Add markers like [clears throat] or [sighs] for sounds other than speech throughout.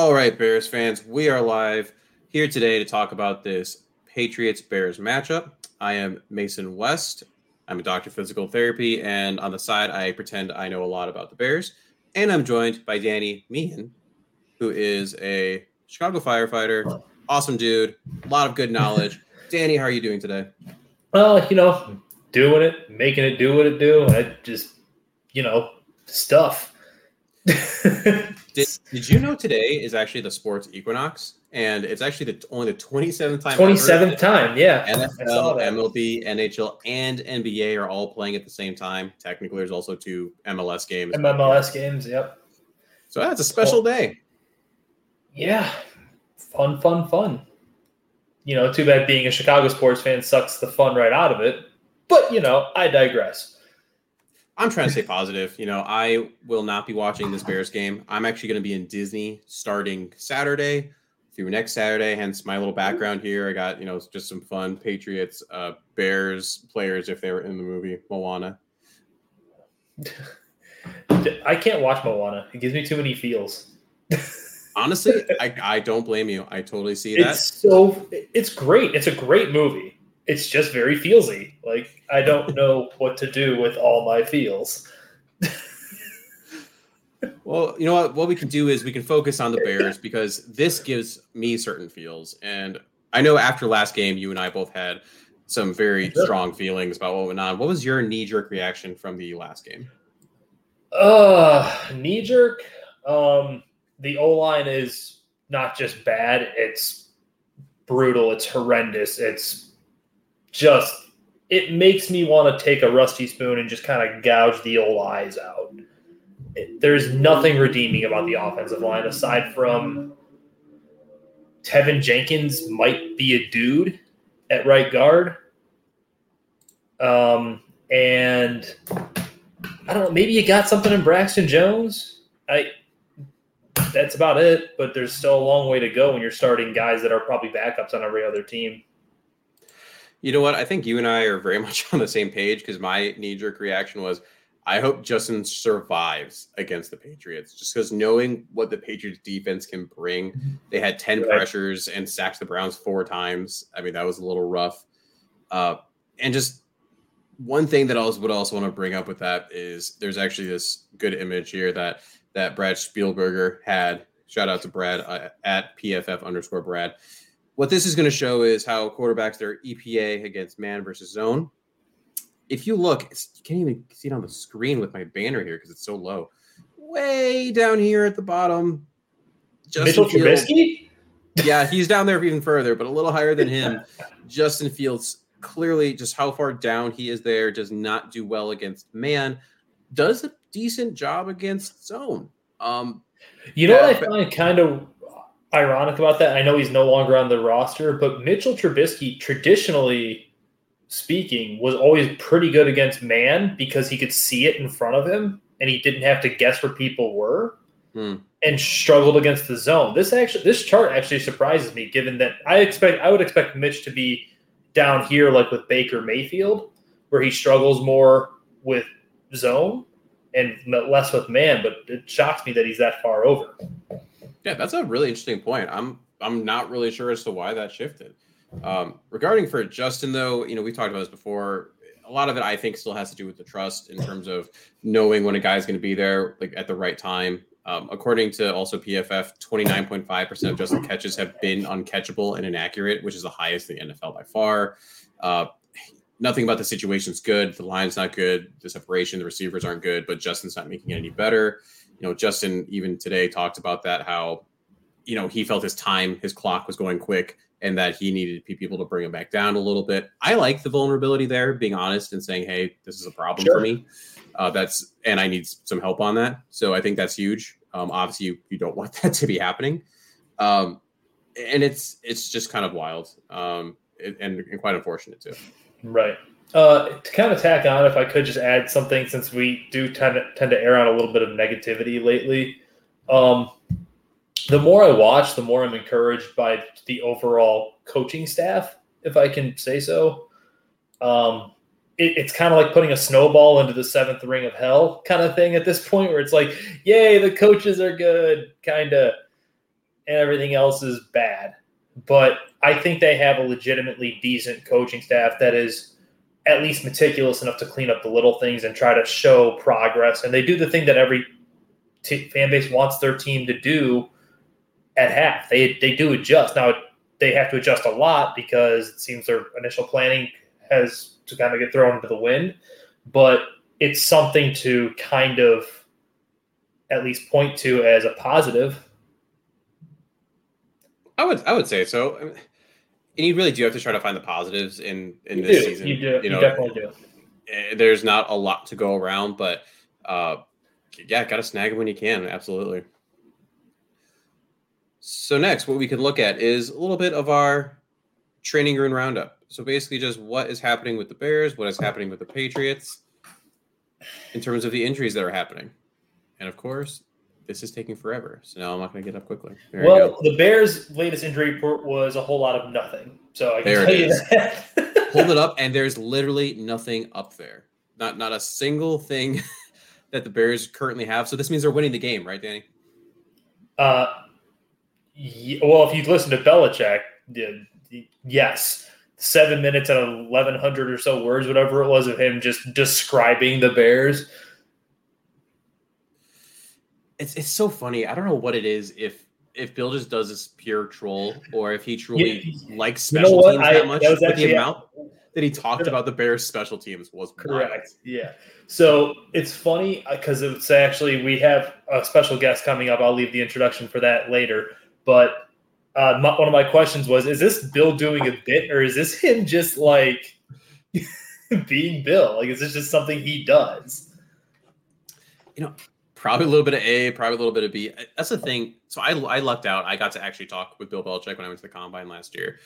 All right, Bears fans, we are live here today to talk about this Patriots Bears matchup. I am Mason West. I'm a doctor of physical therapy, and on the side, I pretend I know a lot about the Bears. And I'm joined by Danny Meehan, who is a Chicago firefighter, awesome dude, a lot of good knowledge. [laughs] Danny, how are you doing today? Well, you know, doing it, making it do what it do. I just, you know, stuff. [laughs] Did, did you know today is actually the sports equinox? And it's actually the only the 27th time. Twenty seventh time, yeah. NFL. MLB, NHL, and NBA are all playing at the same time. Technically, there's also two MLS games. MLS games, yep. So that's a special day. Yeah. Fun, fun, fun. You know, too bad being a Chicago sports fan sucks the fun right out of it. But, you know, I digress. I'm trying to stay positive. You know, I will not be watching this Bears game. I'm actually going to be in Disney starting Saturday through next Saturday. Hence my little background here. I got you know just some fun Patriots, uh, Bears players if they were in the movie Moana. I can't watch Moana. It gives me too many feels. [laughs] Honestly, I, I don't blame you. I totally see that. It's so it's great. It's a great movie. It's just very feelsy. Like I don't [laughs] know what to do with all my feels. [laughs] Well, you know what? What we can do is we can focus on the Bears because this gives me certain feels. And I know after last game, you and I both had some very strong feelings about what went on. What was your knee jerk reaction from the last game? Uh knee jerk. Um the O line is not just bad, it's brutal, it's horrendous, it's just it makes me want to take a rusty spoon and just kind of gouge the old eyes out. It- there's nothing redeeming about the offensive line aside from Teven Jenkins might be a dude at right guard. Um, and I don't know. Maybe you got something in Braxton Jones. I. That's about it. But there's still a long way to go when you're starting guys that are probably backups on every other team. You know what? I think you and I are very [laughs] much on the same page because my knee jerk reaction was I hope Justin survives against the Patriots just because knowing what the Patriots defense can bring, they had 10 Right. pressures and sacked the Browns four times. I mean, that was a little rough. Uh, and just one thing that I also would also want to bring up with that is there's actually this good image here that that Brad Spielberger had. Shout out to Brad uh, at PFF underscore Brad. What this is going to show is how quarterbacks their EPA against man versus zone. If you look, you can't even see it on the screen with my banner here because it's so low. Way down here at the bottom, Mitchell Fields- Trubisky. yeah, he's down there even further, but a little higher than him. [laughs] Justin Fields clearly just how far down he is there does not do well against man. Does a decent job against zone. Um, You know what I find kind of ironic about that? I know he's no longer on the roster, but Mitchell Trubisky, traditionally speaking, was always pretty good against man because he could see it in front of him and he didn't have to guess where people were. Hmm. And struggled against the zone. This actually, this chart actually surprises me, given that I expect I would expect Mitch to be down here, like with Baker Mayfield, where he struggles more with zone and less with man. But it shocks me that he's that far over. Yeah, that's a really interesting point. I'm I'm not really sure as to why that shifted. Um, regarding for Justin, though, you know we talked about this before. A lot of it, I think, still has to do with the trust in terms of knowing when a guy's going to be there, like at the right time. Um, according to also PFF, 29.5% of Justin catches have been uncatchable and inaccurate, which is the highest in the NFL by far. Uh, nothing about the situation's good. The line's not good. The separation, the receivers aren't good, but Justin's not making it any better. You know, Justin even today talked about that how, you know, he felt his time, his clock was going quick, and that he needed people to bring him back down a little bit. I like the vulnerability there, being honest and saying, "Hey, this is a problem Sure. for me." Uh, that's and I need some help on that. So I think that's huge. Um, obviously, you, you don't [laughs] want that to be happening, um, and it's it's just kind of wild um, and, and quite unfortunate too. Right. Uh, to kind of tack on, if I could just add something, since we do tend to, tend to air on a little bit of negativity lately. Um, the more I watch, the more I'm encouraged by the overall coaching staff, if I can say so. Um, it, it's kind of like putting a snowball into the seventh ring of hell kind of thing at this point, where it's like, yay, the coaches are good, kind of. and everything else is bad. But I think they have a legitimately decent coaching staff that is at least meticulous enough to clean up the little things and try to show progress. And they do the thing that every t- fan base wants their team to do at half. They they do adjust. Now they have to adjust a lot because it seems their initial planning has to kind of get thrown into the wind. But it's something to kind of at least point to as a positive. I would I would say so. And you really do have to try to find the positives in in You this do. season. You do. You, know, definitely do. eh, there's not a lot to go around, but uh, yeah, got to snag them when you can. Absolutely. So next, what we can look at is a little bit of our training room roundup. So basically, just what is happening with the Bears, what is happening with the Patriots, in terms of the injuries that are happening, and of course, this is taking forever. So now I'm not going to get up quickly. There Well, the Bears' latest injury report was a whole lot of nothing. So I can There tell you is. that. [laughs] Hold it up, and there's literally nothing up there. Not not a single thing [laughs] that the Bears currently have. So this means they're winning the game, right, Danny? Uh, y- well, if you listen to Belichick, yes, seven minutes and eleven hundred or so words, whatever it was, of him just describing the Bears. It's it's so funny. I don't know what it is if if Bill just does this pure troll or if he truly likes You know special teams I- that much. that but the amount that he talked about the Bears special teams was wild. Correct. Yeah. So it's funny because it's actually we have a special guest coming up. I'll leave the introduction for that later. But uh, my, one of my questions was: Is this Bill doing a bit, or is this him just like [laughs] being Bill? Like, is this just something he does? Probably a little bit of A, probably a little bit of B. That's the thing. So I, I lucked out. I got to actually talk with Bill Belichick when I went to the combine last year.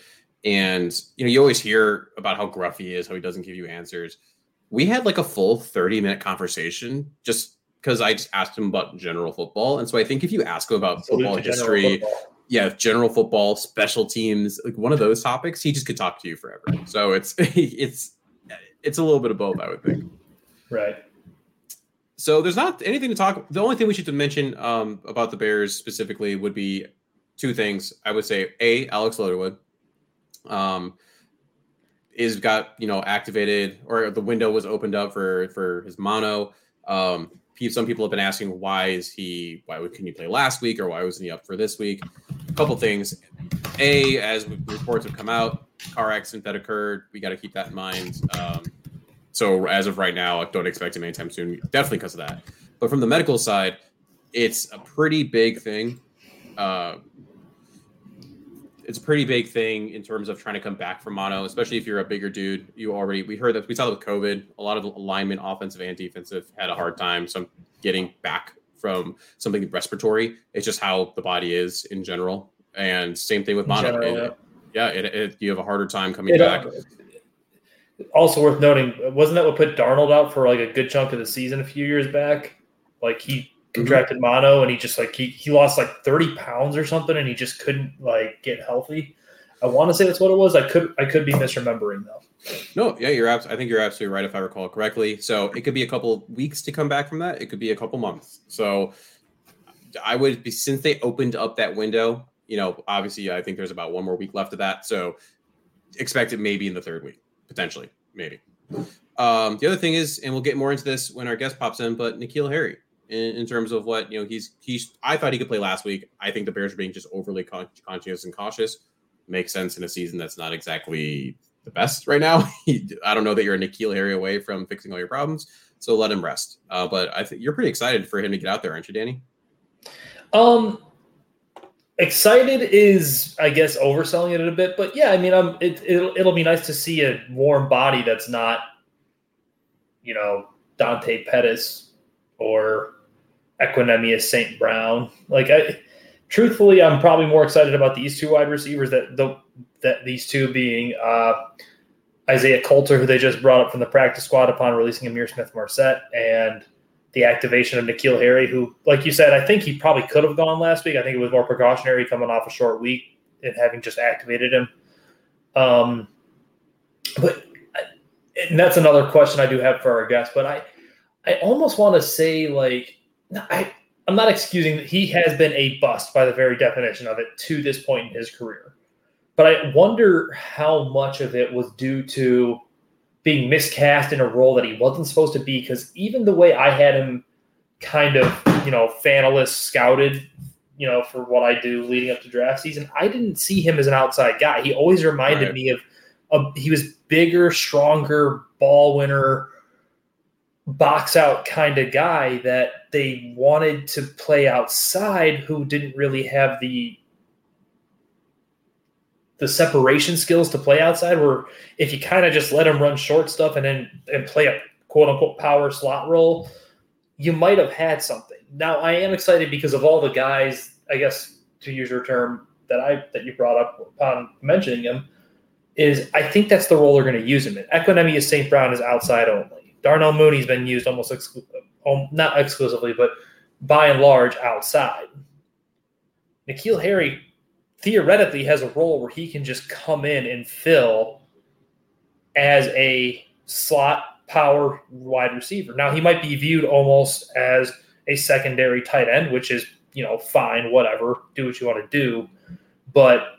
And, you know, you always hear about how gruff he is, how he doesn't give you answers. We had like a full 30 minute conversation just because I just asked him about general football. And so I think if you ask him about Salute football history, football. yeah, general football, special teams, like one of those topics, he just could talk to you forever. So it's, [laughs] it's, it's a little bit of both, I would think. right? So there's not anything to talk. The only thing we should mention um, about the Bears specifically would be two things. I would say a Alex Leatherwood um, is got you know activated or the window was opened up for for his mono. Um, some people have been asking why is he why couldn't he play last week or why wasn't he up for this week? A couple things. A as reports have come out, car accident that occurred. We got to keep that in mind. Um, so as of right now, I don't expect him anytime soon. Definitely because of that. But from the medical side, it's a pretty big thing. Uh, it's a pretty big thing in terms of trying to come back from mono, especially if you're a bigger dude. You already we heard that we saw that with COVID. A lot of alignment, offensive and defensive, had a hard time. Some getting back from something respiratory. It's just how the body is in general. And same thing with mono. general, It- yeah, it, it, you have a harder time coming It, back. Also worth noting, wasn't that what put Darnold out for like a good chunk of the season a few years back? Like he mm-hmm. contracted mono and he just like he, he lost like 30 pounds or something and he just couldn't like get healthy. I want to say that's what it was. I could I could be misremembering though. No, yeah, you're abs- I think you're absolutely right if I recall correctly. So it could be a couple weeks to come back from that. It could be a couple months. So I would be since they opened up that window. You know, obviously, I think there's about one more week left of that. So expect it maybe in the third week, potentially, maybe. Um, the other thing is, and we'll get more into this when our guest pops in, but N'Keal Harry, in, in terms of what you know, he's he's. I thought he could play last week. I think the Bears are being just overly con- conscious and cautious. Makes sense in a season that's not exactly the best right now. [laughs] I don't know that you're a N'Keal Harry away from fixing all your problems, so let him rest. Uh, but I think you're pretty excited for him to get out there, aren't you, Danny? Um, excited is I guess overselling it a bit, but yeah, I mean, I'm it, it'll it'll be nice to see a warm body that's not, you know, Dante Pettis or Equanimeous St. Brown. Like, I truthfully, I'm probably more excited about these two wide receivers that the that these two being uh, Isaiah Coulter, who they just brought up from the practice squad upon releasing Ihmir Smith-Marsette, and the activation of N'Keal Harry, who, like you said, I think he probably could have gone last week. I think it was more precautionary coming off a short week and having just activated him. Um, but and that's another question I do have for our guest. But I, I almost want to say like I, I'm not excusing that he has been a bust by the very definition of it to this point in his career. But I wonder how much of it was due to being miscast in a role that he wasn't supposed to be. Because even the way I had him kind of, you know, fanalist scouted, you know, for what I do leading up to draft season, I didn't see him as an outside guy. He always reminded right. me of, of, he was bigger, stronger, ball winner, box out kind of guy that they wanted to play outside who didn't really have the the separation skills to play outside where if you kind of just let him run short stuff and then and play a quote unquote power slot role, you might have had something. Now I am excited because of all the guys, I guess to use your term that I that you brought up upon mentioning him, is I think that's the role they're going to use him in. Equanimeous St. Brown is outside only. Darnell Mooney's been used almost exclu- um, not exclusively, but by and large outside. N'Keal Harry theoretically has a role where he can just come in and fill as a slot power wide receiver. Now he might be viewed almost as a secondary tight end, which is you know fine, whatever, do what you want to do, but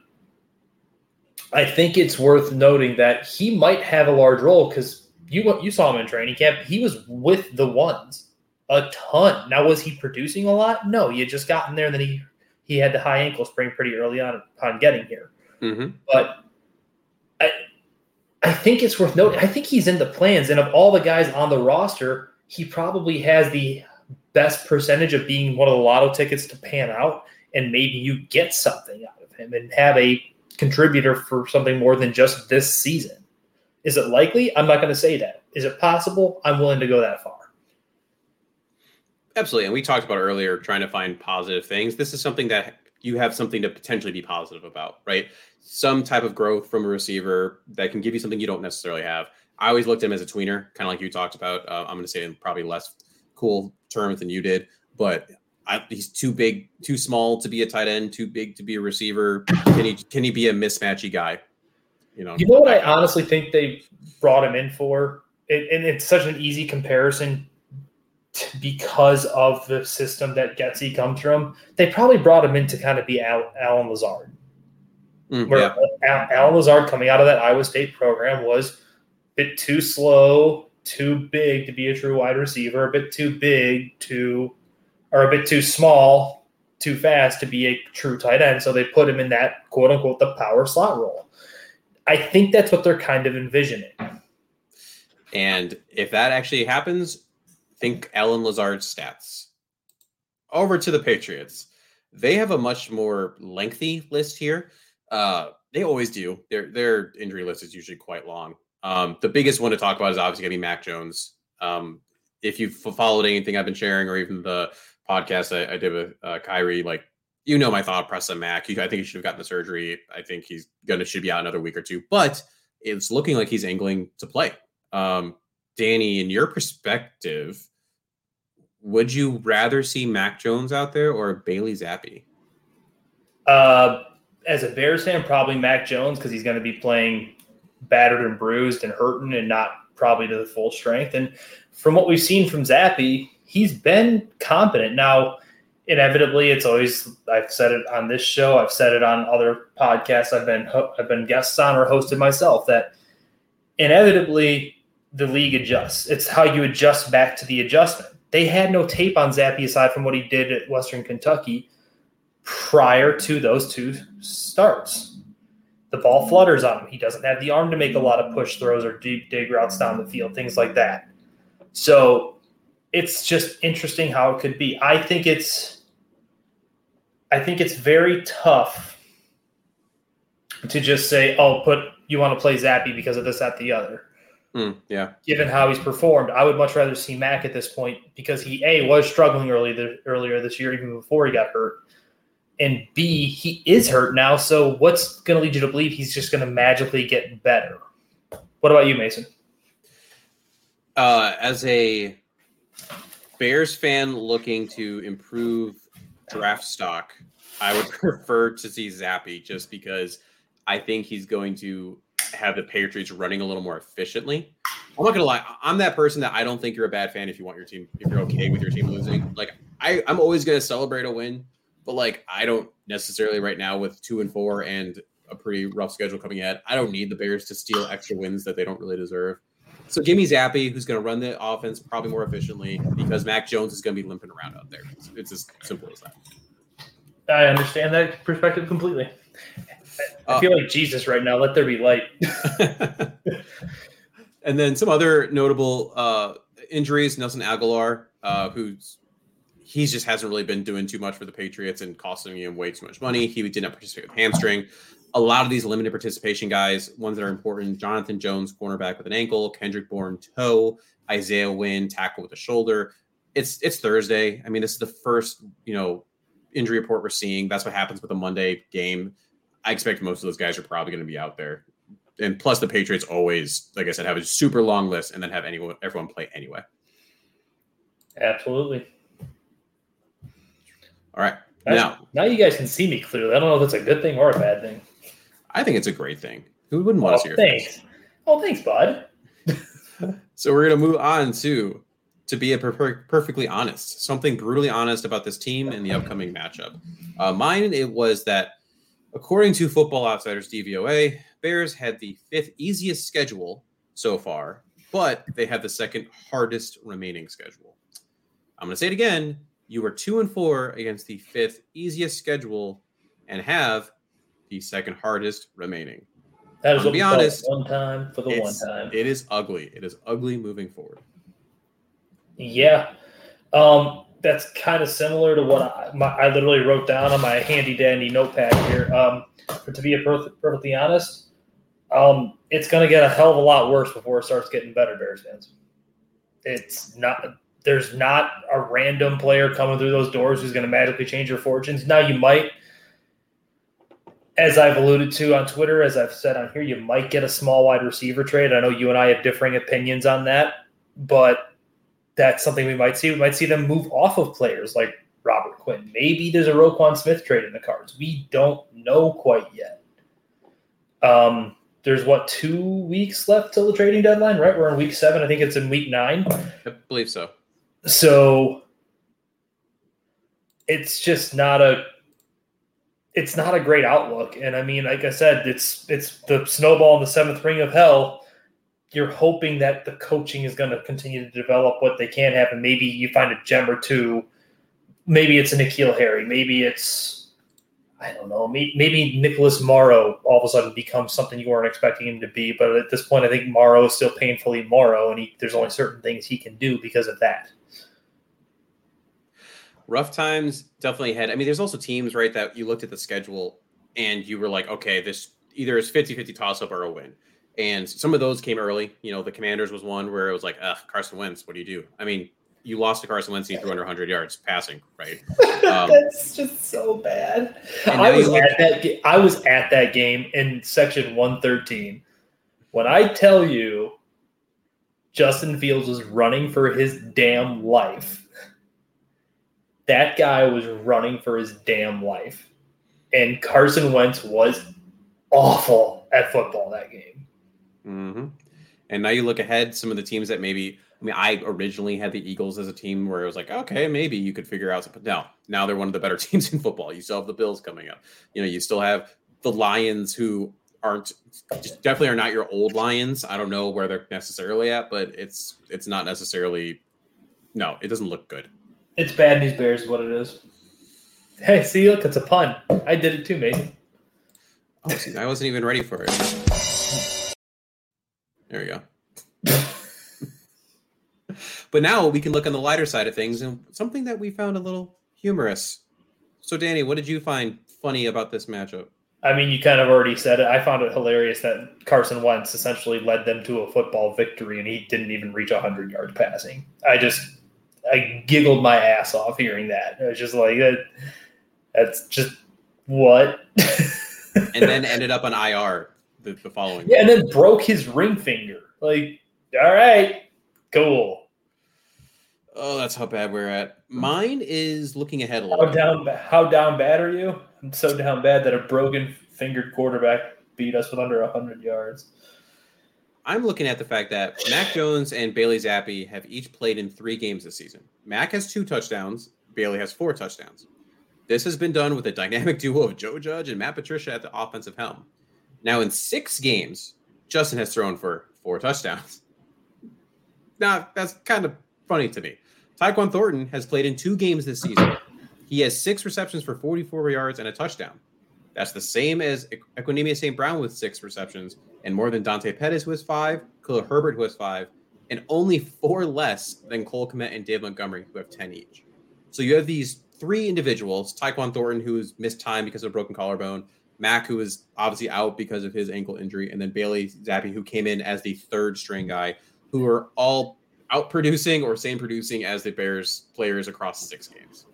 I think it's worth noting that he might have a large role because you you saw him in training camp. He was with the ones a ton. Now was he producing a lot? No, he had just gotten there and then he he had the high ankle sprain pretty early on upon getting here. Mm-hmm. But I, I think it's worth noting. I think he's in the plans, and of all the guys on the roster, he probably has the best percentage of being one of the lotto tickets to pan out, and maybe you get something out of him and have a contributor for something more than just this season. Is it likely? I'm not going to say that. Is it possible? I'm willing to go that far. Absolutely. And we talked about earlier trying to find positive things. This is something that you have something to potentially be positive about, right? Some type of growth from a receiver that can give you something you don't necessarily have. I always looked at him as a tweener, kind of like you talked about. Uh, I'm going to say in probably less cool terms than you did, but I, he's too big, too small to be a tight end, too big to be a receiver. Can he can he be a mismatchy guy? You know. You know what I honestly think they brought him in for, it, and it's such an easy comparison because of the system that Getsy comes from, they probably brought him in to kind of be Al- Allen Lazard. Mm, where yeah. Allen Lazard coming out of that Iowa State program was a bit too slow, too big to be a true wide receiver, a bit too big to, or a bit too small, too fast to be a true tight end. So they put him in that quote unquote the power slot role. I think that's what they're kind of envisioning. And if that actually happens, think Allen Lazard's stats. Over to the Patriots. They have a much more lengthy list here. Uh, they always do. Their their injury list is usually quite long. Um, the biggest one to talk about is obviously going to be Mac Jones. Um, if you've followed anything I've been sharing, or even the podcast I, I did with uh, Khari, like you know my thought process on Mac. I think he should have gotten the surgery. I think he's gonna should be out another week or two, but it's looking like he's angling to play. Um, Danny, in your perspective, would you rather see Mac Jones out there or Bailey Zappe? Uh, as a Bears fan, probably Mac Jones because he's going to be playing battered and bruised and hurting and not probably to the full strength. And from what we've seen from Zappe, he's been competent. Now, inevitably, it's always I've said it on this show, I've said it on other podcasts I've been I've been guests on or hosted myself that inevitably the league adjusts. It's how you adjust back to the adjustment. They had no tape on Zappe aside from what he did at Western Kentucky prior to those two starts. The ball flutters on him. He doesn't have the arm to make a lot of push throws or deep dig routes down the field, things like that. So it's just interesting how it could be. I think it's I think it's very tough to just say, "Oh, put you want to play Zappe because of this, that, the other." Mm, yeah. Given how he's performed, I would much rather see Mac at this point because he a was struggling early the, earlier this year, even before he got hurt, and b he is hurt now. So what's going to lead you to believe he's just going to magically get better? What about you, Mason? Uh, as a Bears fan looking to improve draft stock, I would [laughs] prefer to see Zappe just because I think he's going to have the Patriots running a little more efficiently. I'm not gonna lie, I'm that person that I don't think you're a bad fan if you want your team, if you're okay with your team losing. Like I, I'm always gonna celebrate a win, but like I don't necessarily right now with two and four and a pretty rough schedule coming ahead. I don't need the Bears to steal extra wins that they don't really deserve. So give me Zappe, who's going to run the offense probably more efficiently because Mac Jones is going to be limping around out there. It's, it's as simple as that. I understand that perspective completely. I uh, feel like Jesus right now. Let there be light. [laughs] and then some other notable uh, injuries: Nelson Agholor, uh, who's he just hasn't really been doing too much for the Patriots and costing him way too much money. He did not participate with hamstring. A lot of these limited participation guys, ones that are important: Jonathan Jones, cornerback with an ankle; Kendrick Bourne, toe; Isaiah Wynn, tackle with a shoulder. It's it's Thursday. I mean, this is the first you know injury report we're seeing. That's what happens with a Monday game. I expect most of those guys are probably going to be out there. And plus, the Patriots always, like I said, have a super long list and then have anyone, everyone play anyway. Absolutely. All right. now, now you guys can see me clearly. I don't know if it's a good thing or a bad thing. I think it's a great thing. Who wouldn't want oh, to see your thanks. face? Oh, thanks, bud. [laughs] so we're going to move on to to be a per- perfectly honest, something brutally honest about this team and the upcoming matchup. Uh, mine it was that according to Football Outsiders DVOA, Bears had the fifth easiest schedule so far, but they had the second hardest remaining schedule. I'm going to say it again. You were two and four against the fifth easiest schedule and have the second hardest remaining. That is to be honest. One time for the one time. It is ugly. It is ugly moving forward. Yeah. Um, that's kind of similar to what I, my, I literally wrote down on my handy dandy notepad here. Um, but to be per- perfectly honest, um, it's going to get a hell of a lot worse before it starts getting better, Bears fans. It's not. There's not a random player coming through those doors who's going to magically change your fortunes. Now you might, as I've alluded to on Twitter, as I've said on here, you might get a small wide receiver trade. I know you and I have differing opinions on that, but that's something we might see. We might see them move off of players like Robert Quinn. Maybe there's a Roquan Smith trade in the cards. We don't know quite yet. Um, there's what two weeks left till the trading deadline, right? We're in week seven. I think it's in week nine. I believe so. So it's just not a it's not a great outlook. And I mean, like I said, it's it's the snowball in the seventh ring of hell you're hoping that the coaching is going to continue to develop what they can have, and maybe you find a gem or two. Maybe it's a N'Keal Harry. Maybe it's I don't know. Maybe Nicholas Morrow all of a sudden becomes something you weren't expecting him to be. But at this point, I think Morrow is still painfully Morrow, and he, there's only certain things he can do because of that. Rough times definitely had. I mean, there's also teams, right, that you looked at the schedule and you were like, okay, this either is 50 50 toss up or a win. And some of those came early. You know, the Commanders was one where it was like, ugh, Carson Wentz, what do you do? I mean, you lost to Carson Wentz and he threw under 100 yards passing, right? [laughs] Um, That's just so bad. I was at that. I was at that game in section 113. When I tell you, Justin Fields was running for his damn life. That guy was running for his damn life, and Carson Wentz was awful at football that game. Mm-hmm. And now you look ahead, some of the teams that maybe, I mean, I originally had the Eagles as a team where it was like, okay, maybe you could figure out, but no, now they're one of the better [laughs] teams in football. You still have the Bills coming up. You know, you still have the Lions who aren't definitely are not your old Lions. I don't know where they're necessarily at, but it's it's not necessarily no, it doesn't look good. It's bad news bears is what it is. Hey, see, look, it's a pun. I did it too, mate. Oh, see, I wasn't even ready for it. There we go. [laughs] but now we can look on the lighter side of things and something that we found a little humorous. So, Danny, what did you find funny about this matchup? I mean, you kind of already said it. I found it hilarious that Carson Wentz essentially led them to a football victory, and he didn't even reach 100 yards passing. I just, I giggled my ass off hearing that. I was just like, that, that's just what? [laughs] and then ended up on IR the, the following. Yeah, and then broke his ring finger. Like, all right, cool. Oh, that's how bad we're at. Mm. Mine is looking ahead a little. How down? How down bad are you? I'm so down bad that a broken fingered quarterback beat us with under 100 yards. I'm looking at the fact that Mac Jones and Bailey Zappe have each played in three games this season. Mac has two touchdowns, Bailey has four touchdowns. This has been done with a dynamic [laughs] duo of Joe Judge and Matt Patricia at the offensive helm. Now, in six games, Justin has thrown for four touchdowns. Now, that's kind of funny to me. Tyquan Thornton has played in two games this season. He has six receptions for 44 yards and a touchdown. That's the same as Equanimeous St. Brown with six receptions and more than Dante Pettis, who has five, Khalil Herbert, who has five, and only four less than Cole Kmet and Dave Montgomery, who have 10 each. So you have these three individuals Tyquan Thornton, who's missed time because of a broken collarbone, Mac, who is obviously out because of his ankle injury, and then Bailey Zappe, who came in as the third string guy, who are all out producing or same producing as the Bears players across six games.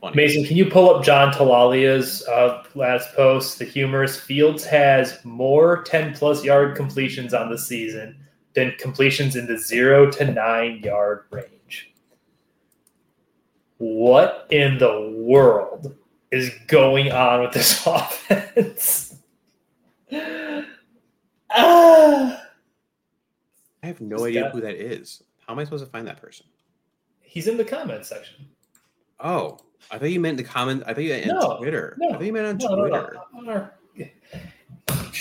Funny. Mason, can you pull up John Talalia's uh, last post? The humorous Fields has more 10 plus yard completions on the season than completions in the zero to nine yard range. What in the world is going on with this [laughs] offense? ah. [sighs] I have no idea who that is. How am I supposed to find that person? He's in the comments section. Oh, I thought you meant the comment. I thought you meant no, Twitter. No, I thought you meant on no, Twitter. No,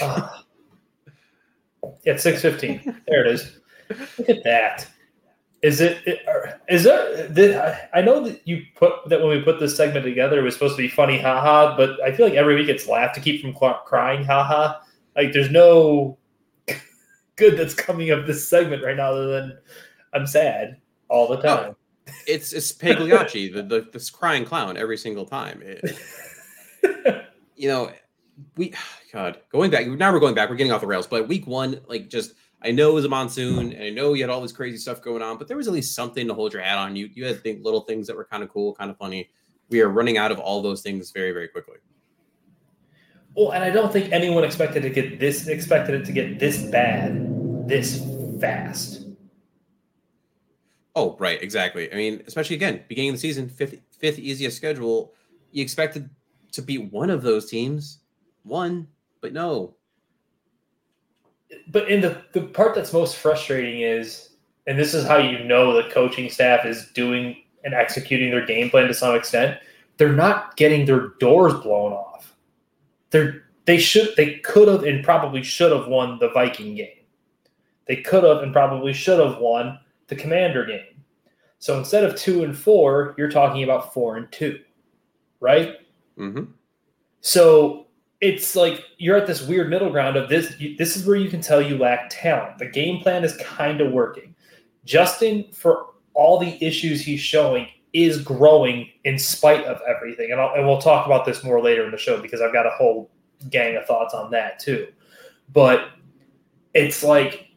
uh, [sighs] yeah, six fifteen. There it is. Look at that. Is it? Is there? I know that you put that when we put this segment together, it was supposed to be funny, haha. But I feel like every week it's laugh to keep from crying, haha. Like there's no [laughs] good that's coming of this segment right now, other than I'm sad all the time it's it's Pagliacci, the, the this crying clown every single time. It, [laughs] you know, we [sighs] God going back now we're going back. We're getting off the rails, but week one, like just I know it was a monsoon, and I know you had all this crazy stuff going on, but there was at least something to hold your hat on. You you had think, little things that were kind of cool, kind of funny. We are running out of all those things very very quickly. Well, and I don't think anyone expected to get this expected it to get this bad this fast. Oh, right, exactly. I mean, especially again, beginning of the season, fifth fifth easiest schedule. You expected to beat one of those teams, one, but no. But in the the part that's most frustrating is, and this is how you know the coaching staff is doing and executing their game plan to some extent. They're not getting their doors blown off. They're they should they could have and probably should have won the Viking game. They could have and probably should have won the commander game. So instead of two and four, you're talking about four and two, right? Mm-hmm. So it's like you're at this weird middle ground of this. This is where you can tell you lack talent. The game plan is kind of working. Justin, for all the issues he's showing, is growing in spite of everything. And, and we'll talk about this more later in the show because I've got a whole gang of thoughts on that too. But it's like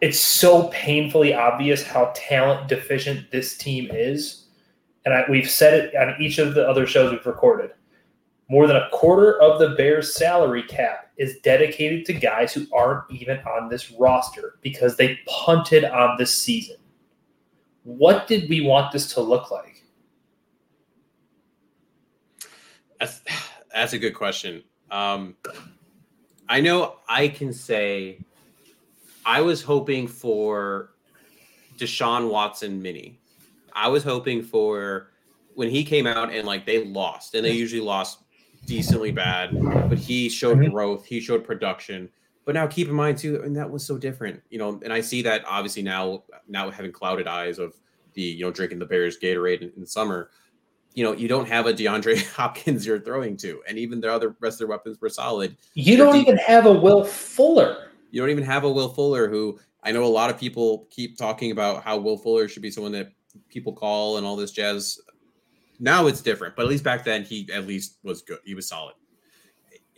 it's so painfully obvious how talent deficient this team is. And I, we've said it on each of the other shows we've recorded. More than a quarter of the Bears' salary cap is dedicated to guys who aren't even on this roster because they punted on this season. What did we want this to look like? That's, that's a good question. Um, I know I can say I was hoping for Deshaun Watson mini. I was hoping for when he came out and like they lost, and they usually lost decently bad, but he showed mm-hmm. growth, he showed production. But now keep in mind too, and that was so different, you know. And I see that obviously now, now having clouded eyes of the you know drinking the Bears Gatorade in, in summer, you know, you don't have a DeAndre [laughs] Hopkins you're throwing to, and even the other rest of their weapons were solid. You don't even have a Will Fuller. You don't even have a Will Fuller who I know a lot of people keep talking about how Will Fuller should be someone that people call and all this jazz. Now it's different, but at least back then he at least was good. He was solid.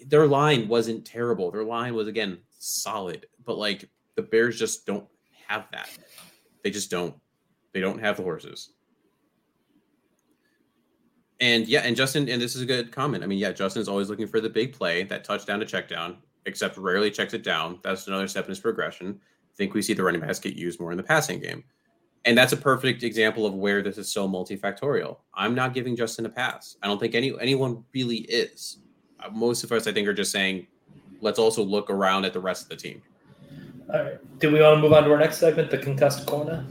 Their line wasn't terrible. Their line was again solid, but like the Bears just don't have that. They just don't. They don't have the horses. And yeah, and Justin, and this is a good comment. I mean, yeah, Justin's always looking for the big play, that touchdown to check down except rarely checks it down. That's another step in his progression. I think we see the running backs get used more in the passing game. And that's a perfect example of where this is so multifactorial. I'm not giving Justin a pass. I don't think any anyone really is. Uh, most of us, I think, are just saying let's also look around at the rest of the team. All right. Do we want to move on to our next segment, the concussed corner?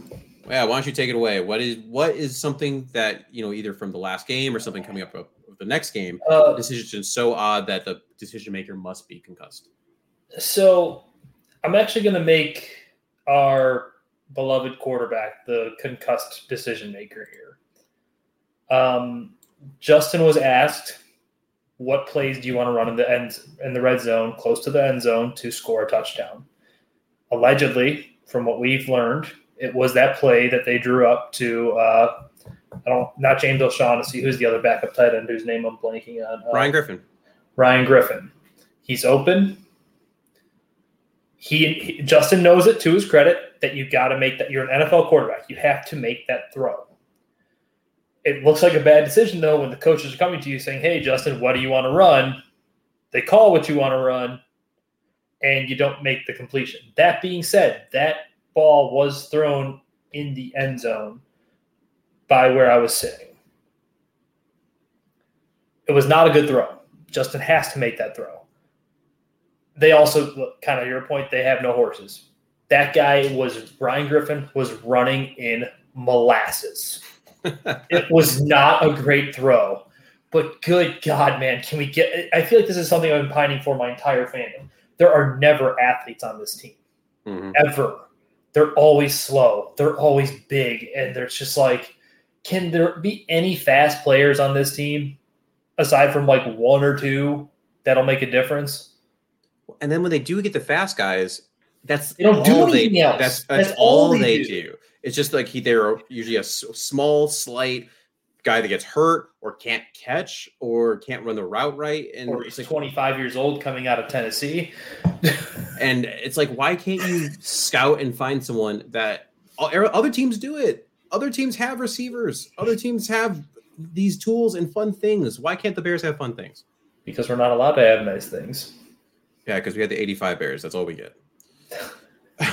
Yeah, why don't you take it away? What is what is something that you know either from the last game or something coming up with the next game? Uh, decision is so odd that the decision maker must be concussed. So I'm actually going to make our beloved quarterback the concussed decision maker here. Um, Justin was asked, "What plays do you want to run in the end in the red zone, close to the end zone, to score a touchdown?" Allegedly, from what we've learned, it was that play that they drew up to. Uh, I don't not James O'Shaughnessy. Who's the other backup tight end whose name I'm blanking on? Uh, Ryan Griffin. Ryan Griffin. He's open. He, he Justin knows it to his credit that you got to make that. You're an NFL quarterback. You have to make that throw. It looks like a bad decision though when the coaches are coming to you saying, "Hey, Justin, what do you want to run?" They call what you want to run, and you don't make the completion. That being said, that ball was thrown in the end zone by where I was sitting. It was not a good throw. Justin has to make that throw. They also, kind of your point, they have no horses. That guy was, Brian Griffin was running in molasses. [laughs] it was not a great throw, but good God, man, can we get? I feel like this is something I've been pining for my entire fandom. There are never athletes on this team, Mhm. ever. They're always slow. They're always big, and there's just like, can there be any fast players on this team aside from like one or two that'll make a difference? And then when they do get the fast guys, that's They don't do all they, anything else. That's that's, That's all all they they do. do. It's just like he they're usually a small, slight guy that gets hurt or can't catch or can't run the route right, and Or it's he's like 25 years old coming out of Tennessee. [laughs] and it's like why can't you scout and find someone that er, other teams do it? Other teams have receivers. Other teams have these tools and fun things. Why can't the Bears have fun things? because we're not allowed to have nice things. Yeah, because we had the 85 Bears. That's all we get. [laughs]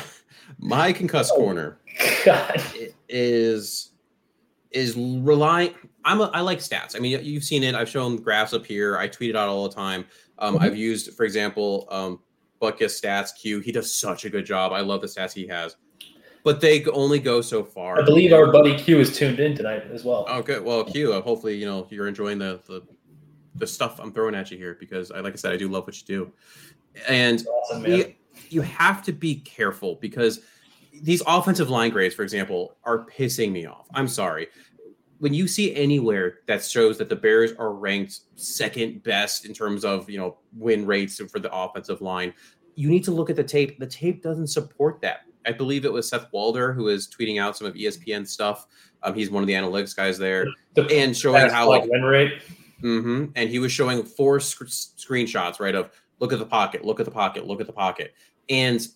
My concussed Oh. corner God. is is relying. I'm a, I like stats. I mean, you've seen it. I've shown graphs up here. I tweet it out all the time. Um, Mhm. I've used, for example, um, Buckus Stats Q. He does such a good job. I love the stats he has, but they only go so far. I believe our buddy Q is tuned in tonight as well. Oh, good. Well, Q. Uh, hopefully, you know you're enjoying the, the the stuff I'm throwing at you here because, I, like I said, I do love what you do, and awesome, man. You have to be careful because these offensive line grades, for example, are pissing me off. I'm sorry. When you see anywhere that shows that the Bears are ranked second best in terms of you know win rates for the offensive line, you need to look at the tape. The tape doesn't support that. I believe it was Seth Walder who was tweeting out some of ESPN stuff. Um, he's one of the analytics guys there, The and showing how like win rate. hmm And he was showing four sc- screenshots, right? Of look at the pocket, look at the pocket, look at the pocket. And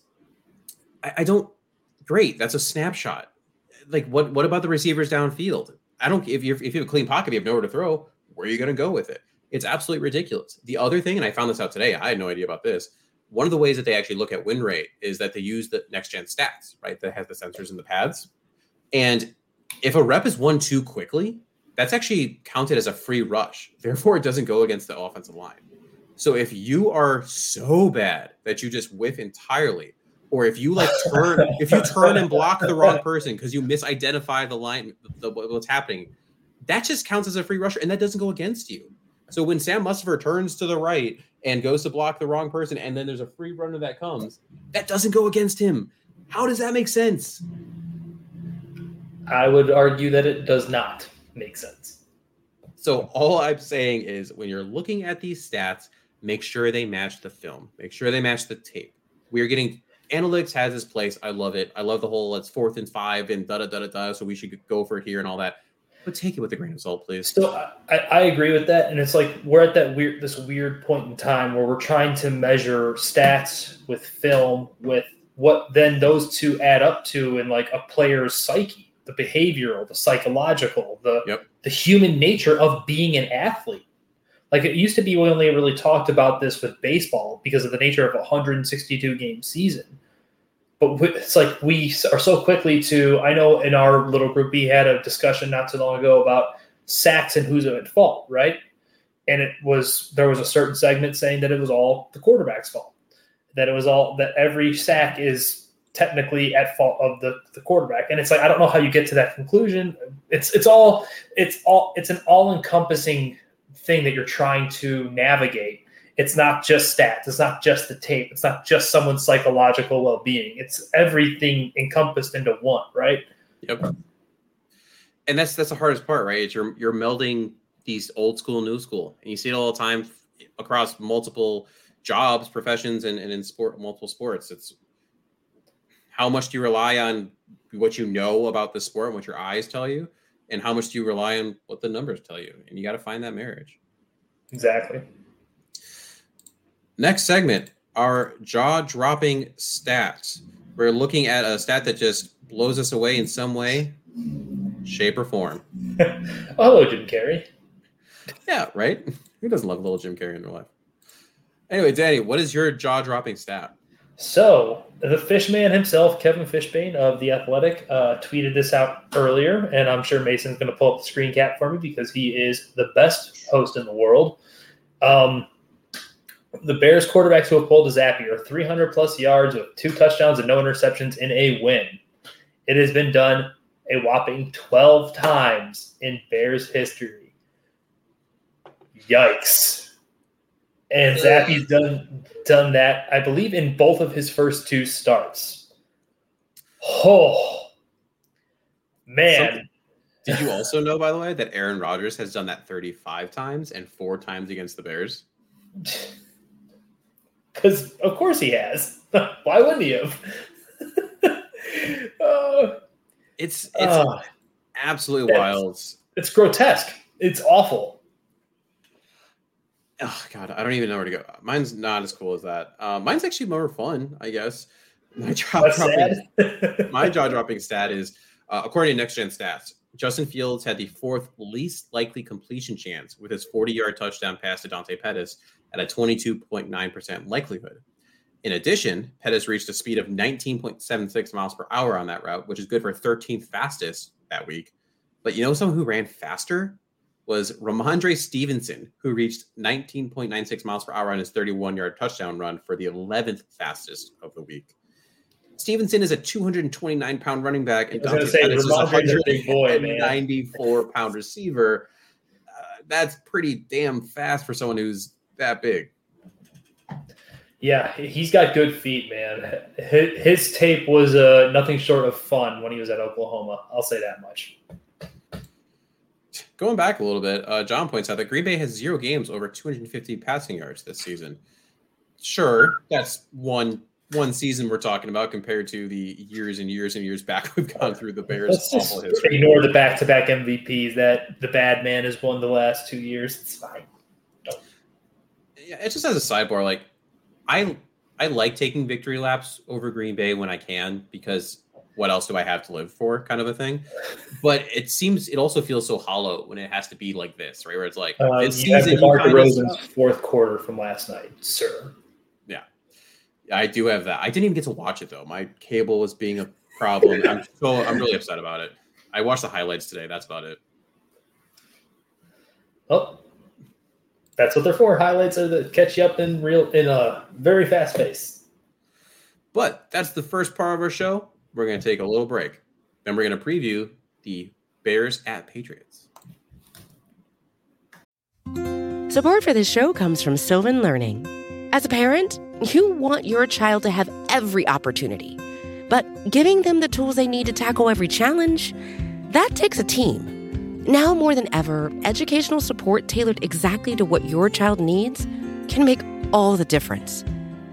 I, I don't. Great, that's a snapshot. Like, what? What about the receivers downfield? I don't. If you if you have a clean pocket, you have nowhere to throw. Where are you going to go with it? It's absolutely ridiculous. The other thing, and I found this out today. I had no idea about this. One of the ways that they actually look at win rate is that they use the next gen stats, right? That has the sensors and the pads. And if a rep is won too quickly, that's actually counted as a free rush. Therefore, it doesn't go against the offensive line. So if you are so bad that you just whiff entirely, or if you like turn, [laughs] if you turn and block the wrong person because you misidentify the line, the, what's happening, that just counts as a free rusher, and that doesn't go against you. So when Sam Mustipher turns to the right and goes to block the wrong person, and then there's a free runner that comes, that doesn't go against him. How does that make sense? I would argue that it does not make sense. So all I'm saying is when you're looking at these stats, make sure they match the film. Make sure they match the tape. We are getting analytics has its place. I love it. I love the whole it's fourth and five and da da da da da. So we should go for it here and all that. But take it with a grain of salt, please. So I, I agree with that, and it's like we're at that weird, this weird point in time where we're trying to measure stats with film, with what then those two add up to in like a player's psyche, the behavioral, the psychological, the Yep. the human nature of being an athlete. Like it used to be, we only really talked about this with baseball because of the nature of a 162 game season. But it's like we are so quickly to. I know in our little group we had a discussion not too long ago about sacks and who's at fault, right? and it was there was a certain segment saying that it was all the quarterback's fault, that it was all that every sack is technically at fault of the, the quarterback. And it's like I don't know how you get to that conclusion. It's it's all it's all it's an all encompassing thing that you're trying to navigate. It's not just stats. It's not just the tape. It's not just someone's psychological well being. It's everything encompassed into one, right? Yep. And that's that's the hardest part, right? Is you're you're melding these old school, new school, and you see it all the time across multiple jobs, professions, and, and in sport, multiple sports. It's how much do you rely on what you know about the sport and what your eyes tell you, and how much do you rely on what the numbers tell you? And you got to find that marriage. Exactly. Next segment, our jaw dropping stats. We're looking at a stat that just blows us away in some way, shape, or form. [laughs] oh, Jim Carrey. Yeah, right. [laughs] Who doesn't love little Jim Carrey in their life? Anyway, Danny, what is your jaw dropping stat? So the Fishman himself, Kevin Fishbain of the Athletic, uh, tweeted this out earlier, and I'm sure Mason's going to pull up the screen cap for me because he is the best host in the world. Um, the Bears quarterbacks who have pulled a Zappe are 300 plus yards with two touchdowns and no interceptions in a win. It has been done a whopping 12 times in Bears history. Yikes. And Zappe's done done that, I believe, in both of his first two starts. Oh man. Something. Did you also know, by the way, that Aaron Rodgers has done that 35 times and four times against the Bears? [laughs] Because of course he has. [laughs] Why wouldn't he have? uh, [laughs] it's it's uh, absolutely wild. It's grotesque. It's awful oh god, I don't even know where to go. Mine's not as cool as that. Uh, mine's actually more fun, I guess. [laughs] My jaw dropping, [laughs] my jaw dropping stat is uh, according to Next Gen Stats. Justin Fields had the fourth least likely completion chance with his 40 yard touchdown pass to Dante Pettis at a 22.9% likelihood. In addition, Pettis reached a speed of 19.76 miles per hour on that route, which is good for 13th fastest that week. But you know someone who ran faster was Rhamondre Stevenson, who reached 19.96 miles per hour on his 31 yard touchdown run for the 11th fastest of the week. Stevenson is a 229 pound running back, and Dante say, Pettis is a 194 pound receiver. Uh, that's pretty damn fast for someone who's that big. Yeah, he's got good feet, man. His, his tape was uh, nothing short of fun when he was at Oklahoma. I'll say that much going back a little bit, uh, John points out that Green Bay has zero games over 250 passing yards this season. Sure, that's one one season we're talking about compared to the years and years and years back [laughs] we've gone through the Bears' Let's awful history. Ignore the back-to-back MVPs that the bad man has won the last two years. It's fine. Don't. Yeah, it just as a sidebar, like I I like taking victory laps over Green Bay when I can because what else do I have to live for kind of a thing. But it seems it also feels so hollow when it has to be like this, right? Where it's like um, this you season, have DeMar DeRozan's fourth quarter from last night, sir. Yeah, I do have that. I didn't even get to watch it though. My cable was being a problem. I'm so I'm really upset about it. I watched the highlights today. That's about it. Oh, that's what they're for. Highlights are to catch you up in real in a very fast pace. But that's the first part of our show. We're going to take a little break. Then we're going to preview the Bears at Patriots. Support for this show comes from Sylvan Learning. As a parent, you want your child to have every opportunity, but giving them the tools they need to tackle every challenge, that takes a team. Now more than ever, educational support tailored exactly to what your child needs can make all the difference.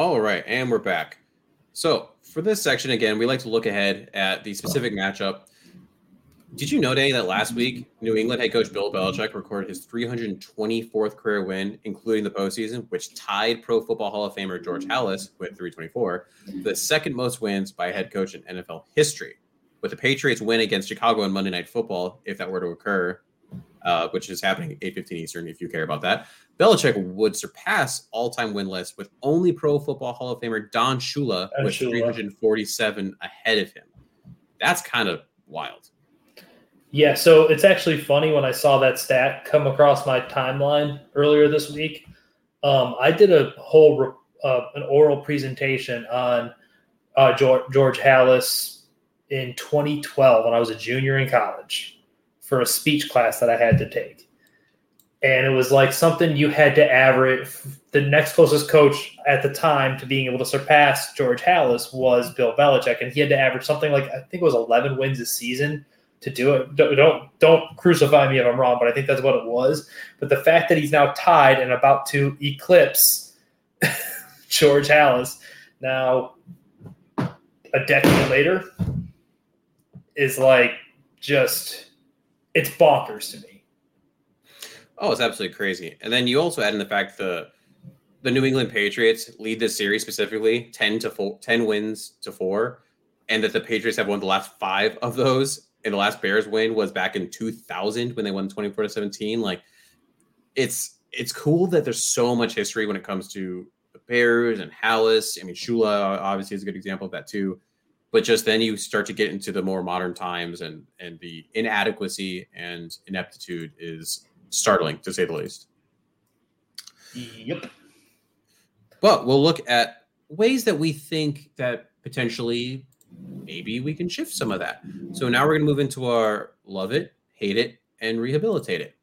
All right, and we're back. So for this section again, we like to look ahead at the specific matchup. Did you know, Danny, that last week New England head coach Bill Belichick recorded his 324th career win, including the postseason, which tied Pro Football Hall of Famer George Halas with 324, the second most wins by a head coach in NFL history. With the Patriots win against Chicago on Monday Night Football, if that were to occur, uh, which is happening 8:15 Eastern, if you care about that, Belichick would surpass all-time win list with only Pro Football Hall of Famer Don Shula Don with Shula. 347 ahead of him. That's kind of wild. Yeah, so it's actually funny when I saw that stat come across my timeline earlier this week. Um, I did a whole re- uh, an oral presentation on uh, George, George Halas in 2012 when I was a junior in college for a speech class that I had to take, and it was like something you had to average. The next closest coach at the time to being able to surpass George Halas was Bill Belichick, and he had to average something like I think it was 11 wins a season to do it. Don't, don't don't crucify me if I'm wrong, but I think that's what it was. But the fact that he's now tied and about to eclipse [laughs] George Halas now a decade later is like just it's bonkers to me. Oh, it's absolutely crazy. And then you also add in the fact the the New England Patriots lead this series specifically 10 to 4, 10 wins to 4 and that the Patriots have won the last 5 of those and the last Bears win was back in 2000 when they won 24 to 17 like it's it's cool that there's so much history when it comes to the Bears and Halas. I mean Shula uh, obviously is a good example of that too. But just then you start to get into the more modern times and and the inadequacy and ineptitude is startling to say the least. Yep. But we'll look at ways that we think that potentially maybe we can shift some of that. So now we're going to move into our love it, hate it, and rehabilitate it.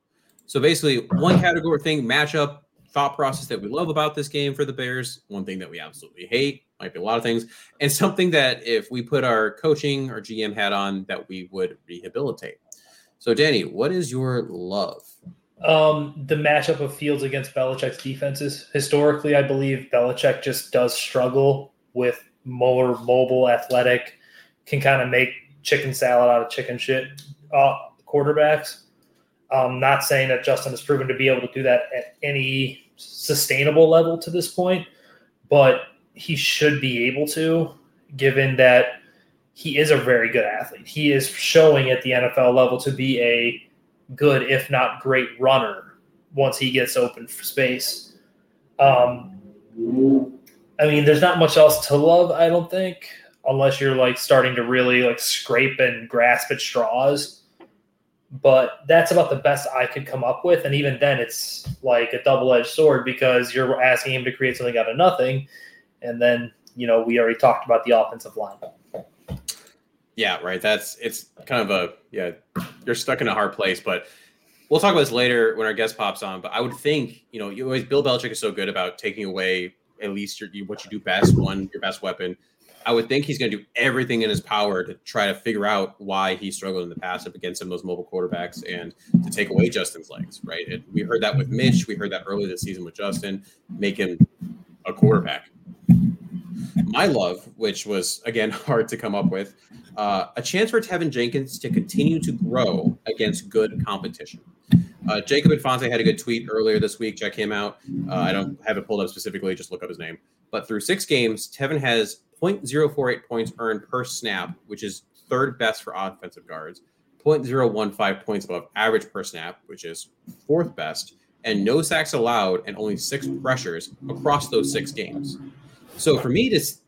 So basically, one category thing, matchup, thought process that we love about this game for the Bears, one thing that we absolutely hate, might be a lot of things, and something that if we put our coaching or GM hat on, that we would rehabilitate. So, Danny, what is your love? Um, the matchup of Fields against Belichick's defenses. Historically, I believe Belichick just does struggle with more mobile, athletic, can kind of make chicken salad out of chicken shit uh, quarterbacks. Um, not saying that Justin has proven to be able to do that at any sustainable level to this point, but he should be able to, given that he is a very good athlete. He is showing at the NFL level to be a good, if not great, runner once he gets open for space. Um, I mean, there's not much else to love, I don't think, unless you're like starting to really like scrape and grasp at straws. But that's about the best I could come up with. And even then, it's like a double edged sword because you're asking him to create something out of nothing. And then, you know, we already talked about the offensive line. Yeah, right. That's it's kind of a yeah. You're stuck in a hard place, but we'll talk about this later when our guest pops on. But I would think you know you always Bill Belichick is so good about taking away at least your what you do best, one your best weapon. I would think he's going to do everything in his power to try to figure out why he struggled in the past up against some of those mobile quarterbacks and to take away Justin's legs. Right? We heard that with Mitch. We heard that early this season with Justin. Make him a quarterback. My love, which was again [laughs] hard to come up with, uh, a chance for Teven Jenkins to continue to grow against good competition. Uh, Jacob Infante had a good tweet earlier this week. Check him out. Uh, I don't have it pulled up specifically, just look up his name. But through six games, Teven has 0.048 points earned per snap, which is third best for offensive guards, 0.015 points above average per snap, which is fourth best, and no sacks allowed and only six pressures across those six games. So for me just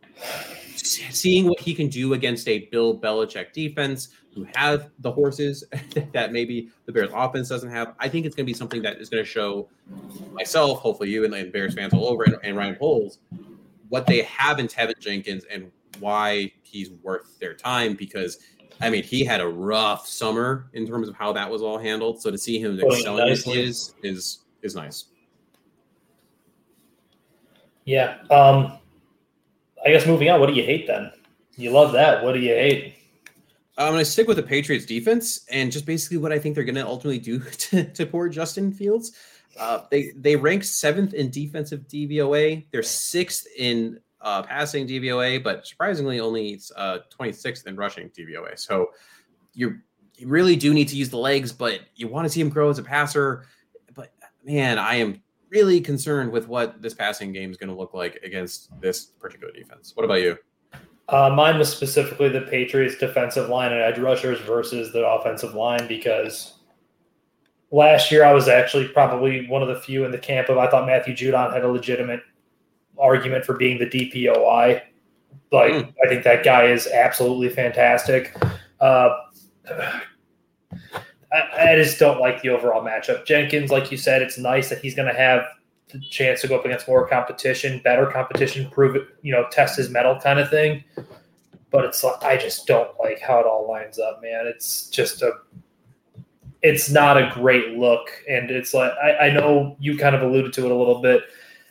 seeing what he can do against a Bill Belichick defense who have the horses [laughs] that maybe the Bears offense doesn't have, I think it's going to be something that is going to show myself, hopefully you and, and Bears fans all over, and, and Ryan Poles, what they have in Teven Jenkins and why he's worth their time because I mean he had a rough summer in terms of how that was all handled. So to see him excelling as is is is nice. Yeah. Um I guess moving on, what do you hate then? You love that. What do you hate? I'm going to stick with the Patriots defense and just basically what I think they're going to ultimately do [laughs] to, to poor Justin Fields. Uh, they they rank seventh in defensive DVOA. They're sixth in uh, passing DVOA, but surprisingly only uh, 26th in rushing DVOA. So you you really do need to use the legs, but you want to see him grow as a passer. But man, I am really concerned with what this passing game is going to look like against this particular defense. What about you? Uh, mine was specifically the Patriots defensive line and edge rushers versus the offensive line because last year I was actually probably one of the few in the camp of I thought Matthew Judon had a legitimate argument for being the DPOI. Like mm. I think that guy is absolutely fantastic. Uh, [sighs] I, I, just don't like the overall matchup. Jenkins, like you said, it's nice that he's going to have the chance to go up against more competition, better competition, prove it, you know, test his mettle kind of thing. But it's like I just don't like how it all lines up, man. It's just a it's not a great look. And it's like, I, I, know you kind of alluded to it a little bit.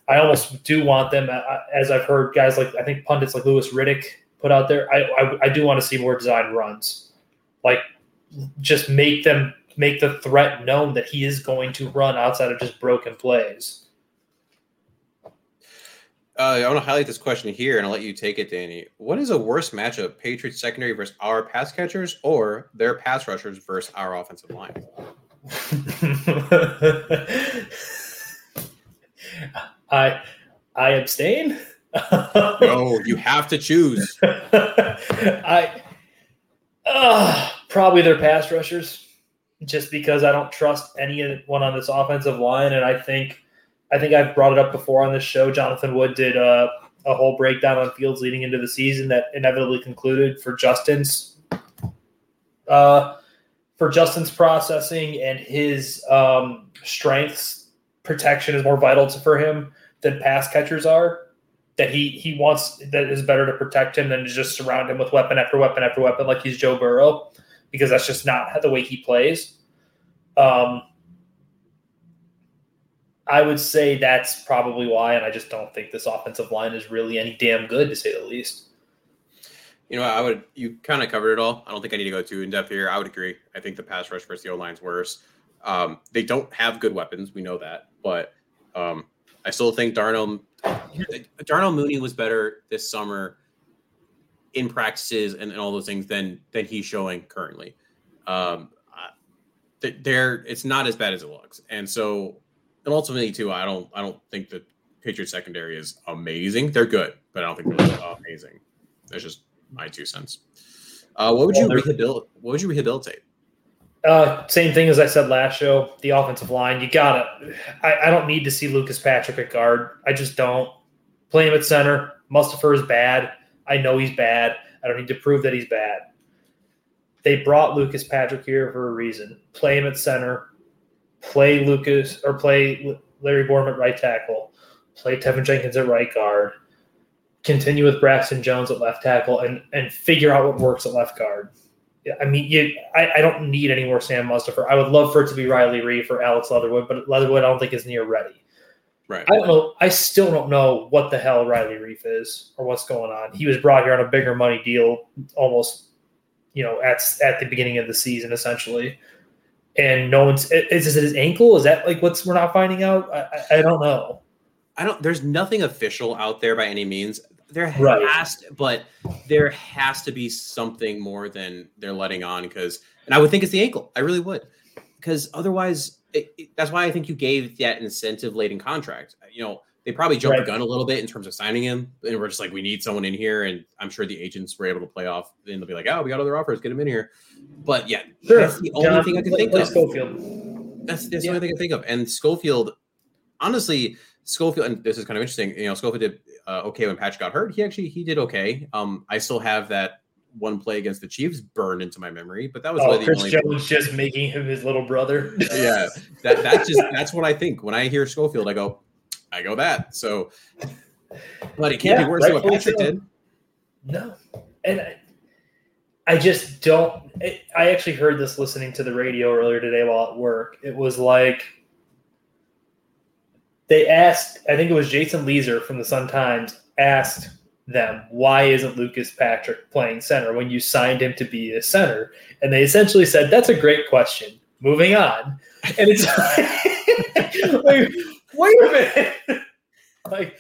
I almost do want them, as I've heard guys like, I think pundits like Louis Riddick put out there. I, I, I do want to see more design runs. Like, just make them make the threat known that he is going to run outside of just broken plays. Uh, I want to highlight this question here and I'll let you take it, Danny. What is a worse matchup, Patriots secondary versus our pass catchers or their pass rushers versus our offensive line? [laughs] I I abstain. [laughs] no, you have to choose. [laughs] I uh, probably their pass rushers, just because I don't trust anyone on this offensive line, and I think I think I've brought it up before on this show. Jonathan Wood did a, a whole breakdown on fields leading into the season that inevitably concluded for Justin's uh, for Justin's processing and his um, strengths. Protection is more vital to, for him than pass catchers are. That he he wants that is better to protect him than to just surround him with weapon after weapon after weapon like he's Joe Burrow, because that's just not the way he plays. Um, I would say that's probably why, and I just don't think this offensive line is really any damn good to say the least. You know, I would you kind of covered it all. I don't think I need to go too in depth here. I would agree. I think the pass rush versus the O line's worse. Um, they don't have good weapons. We know that, but um, I still think Darnell Darnell Mooney was better this summer in practices and, and all those things than than he's showing currently. Um, there, it's not as bad as it looks, and so and ultimately too, I don't I don't think the Patriots secondary is amazing. They're good, but I don't think they're amazing. That's just my two cents. Uh, what would you rehabilitate? What would you rehabilitate? Uh, same thing as I said last show. The offensive line, you gotta. I, I don't need to see Lucas Patrick at guard. I just don't. Play him at center. Mustipher is bad. I know he's bad. I don't need to prove that he's bad. They brought Lucas Patrick here for a reason. Play him at center play Lucas or play Larry Borom at right tackle, play Teven Jenkins at right guard, continue with Braxton Jones at left tackle, and and figure out what works at left guard. I mean, you, I, I don't need any more Sam Mustipher. I would love for it to be Riley Reiff or Alex Leatherwood, but Leatherwood I don't think is near ready. Right. I don't know. I still don't know what the hell Riley Reiff is or what's going on. He was brought here on a bigger money deal, almost, you know, at at the beginning of the season, essentially and no one's is, this his ankle? Is that like what's we're not finding out? I, I don't know. I don't. There's nothing official out there by any means. There right. has, to, but there has to be something more than they're letting on. Because, and I would think it's the ankle. I really would, because otherwise, it, it, that's why I think you gave that incentive laden contract. You know, they probably jumped right. the gun a little bit in terms of signing him, and we're just like, we need someone in here, and I'm sure the agents were able to play off. And they'll be like, oh, we got other offers, get him in here. But yeah, sure. that's the only John, thing I can think of. Schofield. That's, that's yeah. the only thing I can think of. And Schofield, honestly, Schofield, and this is kind of interesting. You know, Schofield did uh, okay when Patch got hurt. He actually he did okay. Um, I still have that one play against the Chiefs burned into my memory, but that was oh, really Chris Jones play. just making him his little brother. yeah, that that's just that's what I think when I hear Schofield. I go, I go that. So, but it can't yeah, be worse than what Patrick so. did. No, and I, I just don't. I actually heard this listening to the radio earlier today while at work. It was like they asked. I think it was Jason Lieser from the Sun Times asked them why isn't Lucas Patrick playing center when you signed him to be a center, and they essentially said that's a great question. Moving on, and it's [laughs] like, wait a minute, [laughs] like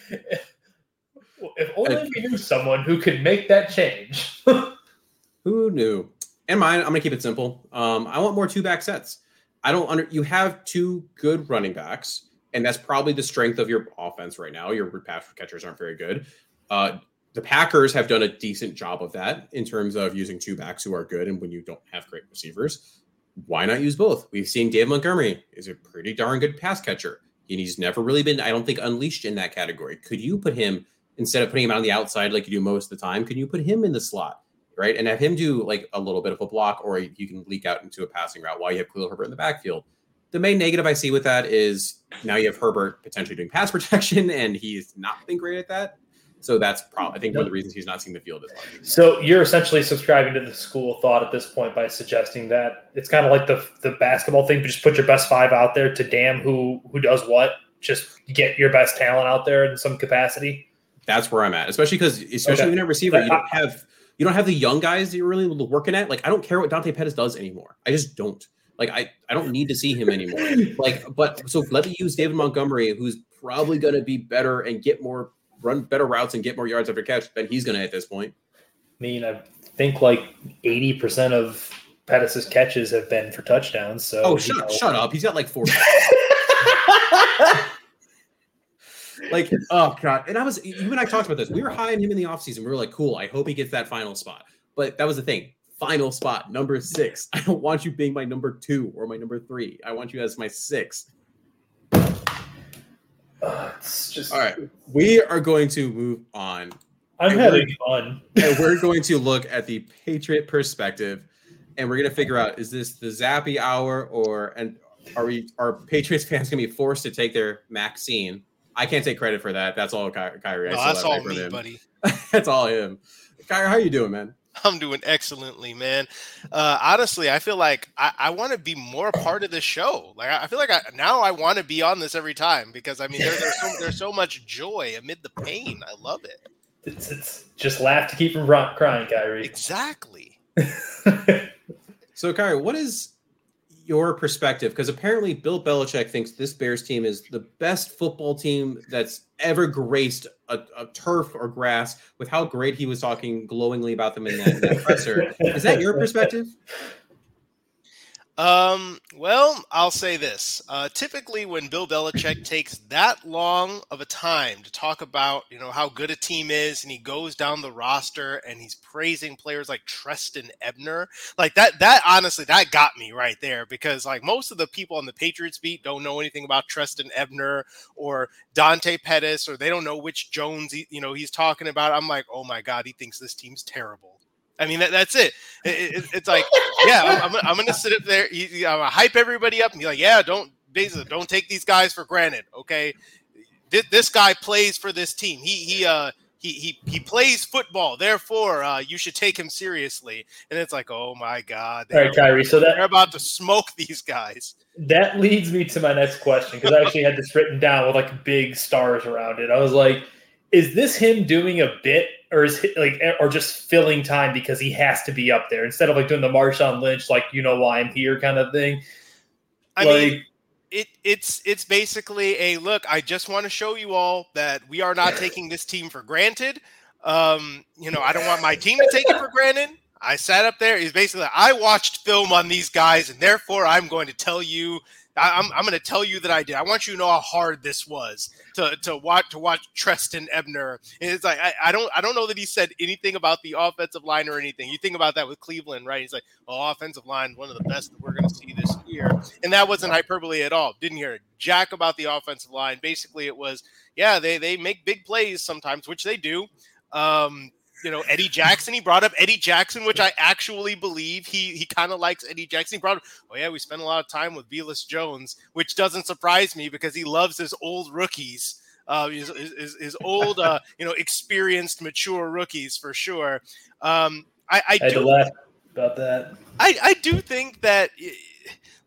if only we knew someone who could make that change. [laughs] who knew? And mine, I'm gonna keep it simple. Um, I want more two back sets. I don't under you have two good running backs, and that's probably the strength of your offense right now. Your pass catchers aren't very good. Uh, the Packers have done a decent job of that in terms of using two backs who are good, and when you don't have great receivers, why not use both? We've seen Dave Montgomery is a pretty darn good pass catcher, and he's never really been, I don't think, unleashed in that category. Could you put him instead of putting him on the outside like you do most of the time, can you put him in the slot, right? And have him do like a little bit of a block, or you can leak out into a passing route while you have Khalil Herbert in the backfield. The main negative I see with that is now you have Herbert potentially doing pass [laughs] protection, and he's not been great at that. So that's probably I think one of the reasons he's not seeing the field as much. So you're essentially subscribing to the school thought at this point by suggesting that it's kind of like the the basketball thing, but just put your best five out there to damn who who does what. Just get your best talent out there in some capacity that's where I'm at, especially because especially okay. when you're a receiver, you don't have you don't have the young guys that you're really working at. Like I don't care what Dante Pettis does anymore. I just don't. Like I, I don't need to see him anymore. like, but so let me use David Montgomery, who's probably going to be better and get more run better routes and get more yards after catch than he's going to at this point. I mean, I think like eighty percent of Pettis's catches have been for touchdowns. So oh, shut know. shut up. He's got like four. [laughs] [laughs] like, oh god. And I was you and I talked about this. We were high on him in the offseason. We were like, cool, I hope he gets that final spot. But that was the thing. Final spot, number six. [laughs] I don't want you being my number two or my number three. I want you as my six. Uh, it's just all right. We are going to move on. I'm having fun. and we're going to look at the Patriot perspective, and we're going to figure out is this the Zappy hour or and are we are Patriots fans going to be forced to take their Maxine I can't take credit for that. That's all Ky- Khari. No, that's all me, him. buddy. [laughs] that's all him. Khari, how are you doing, man? [laughs] I'm doing excellently, man. Uh, honestly, I feel like I, I want to be more part of the show. Like I feel like I, now I want to be on this every time because I mean there, there's so [laughs] there's so much joy amid the pain. I love it. It's, it's just laugh to keep from crying, Khari. Exactly. [laughs] so, Khari, what is your perspective because apparently Bill Belichick thinks this Bears team is the best football team that's ever graced a, a turf or grass with how great he was talking glowingly about them in that, in that presser. Is that your perspective? Um, well, I'll say this. Uh, typically, when Bill Belichick takes that long of a time to talk about, you know, how good a team is, and he goes down the roster and he's praising players like Trestan Ebner, like that, that honestly, that got me right there because like most of the people on the Patriots beat don't know anything about Trestan Ebner or Dante Pettis, or they don't know which Jones, you know, he's talking about. I'm like, oh my God, he thinks this team's terrible. I mean, that, that's it. It, it. It's like, yeah, I'm, I'm, I'm going to sit up there, I'm to hype everybody up and be like, yeah, don't basically don't take these guys for granted. Okay, this, this guy plays for this team. He he uh he he he plays football. Therefore, uh, you should take him seriously. And it's like, oh my god, all right, Khari. So that they're about to smoke these guys. That leads me to my next question because I actually had this written down with like big stars around it. I was like, is this him doing a bit or is he, like or just filling time because he has to be up there instead of like doing the Marshawn Lynch like you know why I'm here kind of thing. I like, mean, it it's it's basically a look. I just want to show you all that we are not taking this team for granted. Um, you know, I don't want my team to take it for granted. I sat up there. He's basically I watched film on these guys, and therefore I'm going to tell you I, am I'm going to tell you that I did. I want you to know how hard this was to to watch to watch Trestan Ebner. And it's like I, I don't I don't know that he said anything about the offensive line or anything. You think about that with Cleveland, right? He's like, "Oh, offensive line, one of the best that we're going to see this year," and that wasn't hyperbole at all. Didn't hear jack about the offensive line. Basically, it was, yeah, they they make big plays sometimes, which they do. Um, you know Eddie Jackson. He brought up Eddie Jackson, which I actually believe he he kind of likes Eddie Jackson. He brought up, oh yeah, we spent a lot of time with Velus Jones, which doesn't surprise me because he loves his old rookies. uh, his, his, his old, uh, [laughs] you know, experienced, mature rookies for sure. Um, I, I, I do laugh about that. I, I do think that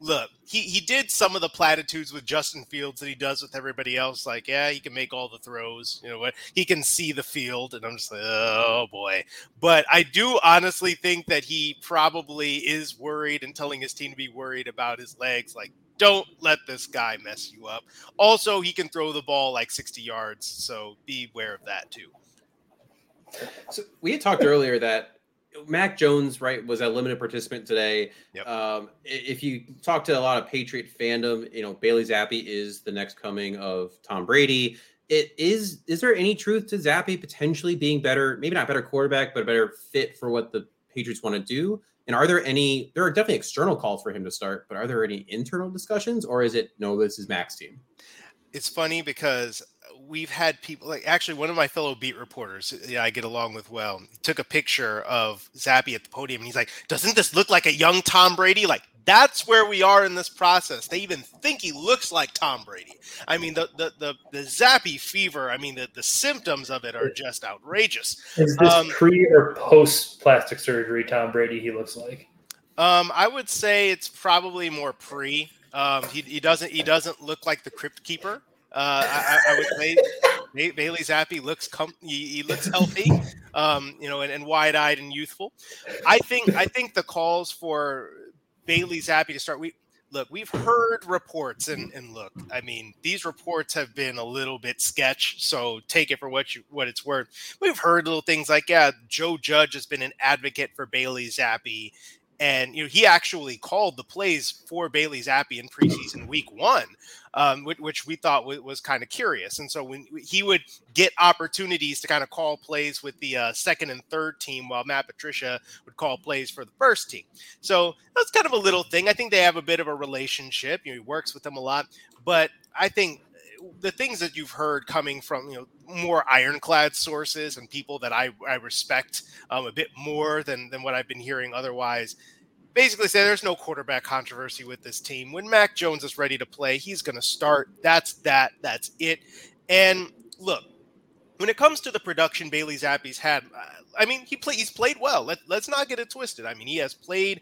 look, he he did some of the platitudes with Justin Fields that he does with everybody else. Like, yeah, he can make all the throws. You know what? He can see the field, and I'm just like, oh boy. But I do honestly think that he probably is worried and telling his team to be worried about his legs. Like, don't let this guy mess you up. Also, he can throw the ball like 60 yards, so be aware of that too. So we had talked earlier that Mac Jones, right, was a limited participant today. Yep. Um, if you talk to a lot of Patriot fandom, you know Bailey Zappe is the next coming of Tom Brady. It is. Is there any truth to Zappe potentially being better? Maybe not better quarterback, but a better fit for what the Patriots want to do. And are there any? There are definitely external calls for him to start, but are there any internal discussions, or is it no? This is Mac's team. It's funny because we've had people like actually one of my fellow beat reporters yeah, I get along with well took a picture of Zappe at the podium and he's like, doesn't this look like a young Tom Brady? Like that's where we are in this process. They even think he looks like Tom Brady. I mean, the the the, the Zappe fever. I mean, the, the symptoms of it are just outrageous. Is this um, pre or post plastic surgery Tom Brady? He looks like. Um, I would say it's probably more pre. Um, he, he doesn't he doesn't look like the crypt keeper. Uh, I, I, would say [laughs] Bailey Zappe looks com- he, he looks healthy, um, you know, and, and wide eyed and youthful. I think I think the calls for Bailey Zappe to start. We look, we've heard reports, and and look, I mean, these reports have been a little bit sketch, so take it for what you what it's worth. We've heard little things like, yeah, Joe Judge has been an advocate for Bailey Zappe and you know he actually called the plays for Bailey Zappe in preseason week one, um, which, which, we thought was kind of curious. And so when he would get opportunities to kind of call plays with the uh, second and third team, while Matt Patricia would call plays for the first team. So that's kind of a little thing. I think they have a bit of a relationship. You know, he works with them a lot, but I think the things that you've heard coming from you know more ironclad sources and people that I, I respect um, a bit more than than what I've been hearing otherwise basically say there's no quarterback controversy with this team. When Mac Jones is ready to play, he's going to start. That's that. That's it. And look, when it comes to the production Bailey Zappe's had, I mean, he play, he's played well. Let, let's not get it twisted. I mean, he has played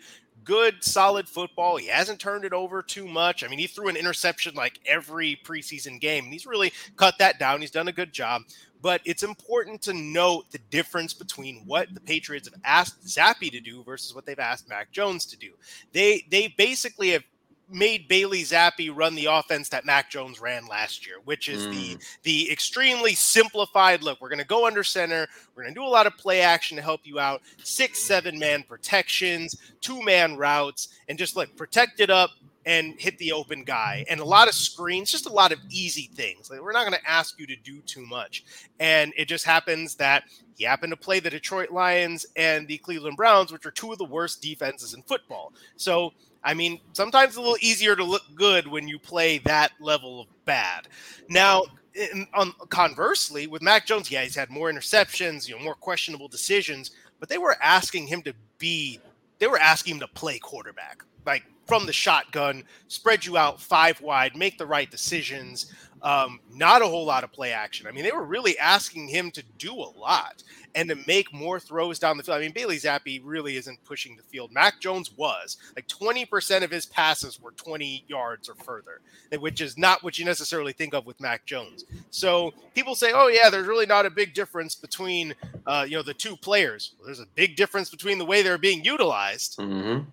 good, solid football. He hasn't turned it over too much. I mean, he threw an interception like every preseason game, and he's really cut that down. He's done a good job. But it's important to note the difference between what the Patriots have asked Zappe to do versus what they've asked Mac Jones to do. They they basically have made Bailey Zappe run the offense that Mac Jones ran last year, which is mm. the the extremely simplified look. We're going to go under center. We're going to do a lot of play action to help you out. Six, seven man protections, two man routes, and just like protect it up and hit the open guy and a lot of screens, just a lot of easy things. Like we're not going to ask you to do too much. And it just happens that he happened to play the Detroit Lions and the Cleveland Browns, which are two of the worst defenses in football. So I mean, sometimes it's a little easier to look good when you play that level of bad. Now, in, on, conversely, with Mac Jones, yeah, he's had more interceptions, you know, more questionable decisions, but they were asking him to be, they were asking him to play quarterback, like from the shotgun, spread you out five wide, make the right decisions. Um, not a whole lot of play action. I mean, they were really asking him to do a lot and to make more throws down the field. I mean, Bailey Zappe really isn't pushing the field. Mac Jones was like 20% of his passes were 20 yards or further, which is not what you necessarily think of with Mac Jones. So people say, oh, yeah, there's really not a big difference between, uh, you know, the two players. Well, there's a big difference between the way they're being utilized. Mm-hmm.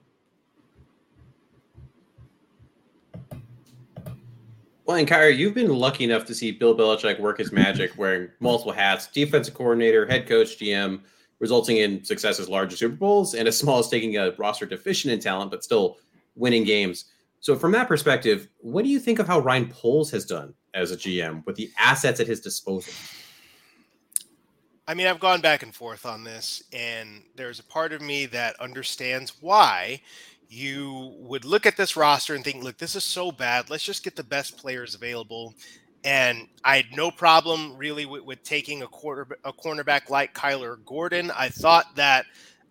Well, and Khari, you've been lucky enough to see Bill Belichick work his magic wearing [laughs] multiple hats defensive coordinator, head coach, GM, resulting in success as large as Super Bowls and as small as taking a roster deficient in talent, but still winning games. So, from that perspective, what do you think of how Ryan Poles has done as a GM with the assets at his disposal? I mean, I've gone back and forth on this, and there's a part of me that understands why you would look at this roster and think, look, this is so bad. Let's just get the best players available. And I had no problem really with, with taking a quarter a cornerback like Kyler Gordon. I thought that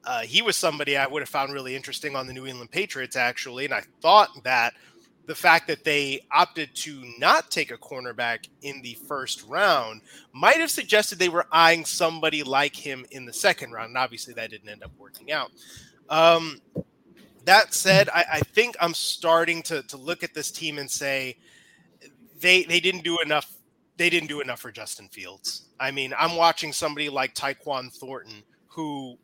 uh, he was somebody I would have found really interesting on the New England Patriots, actually. And I thought that the fact that they opted to not take a cornerback in the first round might have suggested they were eyeing somebody like him in the second round. And obviously, that didn't end up working out. Um, that hmm. said, I, I, think I'm starting to, to look at this team and say they they didn't do enough. They didn't do enough for Justin Fields. I mean, I'm watching somebody like Tyquan Thornton, who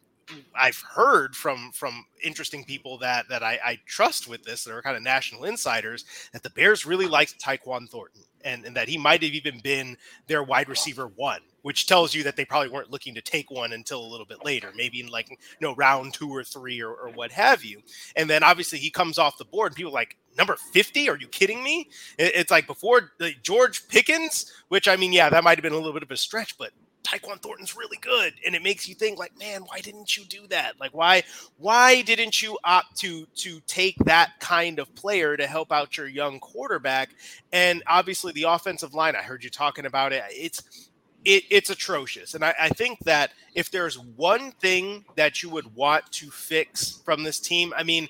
I've heard from from interesting people that that I, I trust with this that are kind of national insiders that the Bears really uh-huh. liked Tyquan Thornton and, and that he might have even been their wide receiver one, which tells you that they probably weren't looking to take one until a little bit later, maybe in like you know round two or three or, or what have you. And then obviously he comes off the board, and people like number 50 are you kidding me? It's like before the george pickens which i mean yeah that might have been a little bit of a stretch but Tyquan Thornton's really good, and it makes you think like, man, why didn't you do that? Like, why why didn't you opt to to take that kind of player to help out your young quarterback? And obviously, the offensive line, I heard you talking about it. It's it, it's atrocious, and I, I think that if there's one thing that you would want to fix from this team, I mean,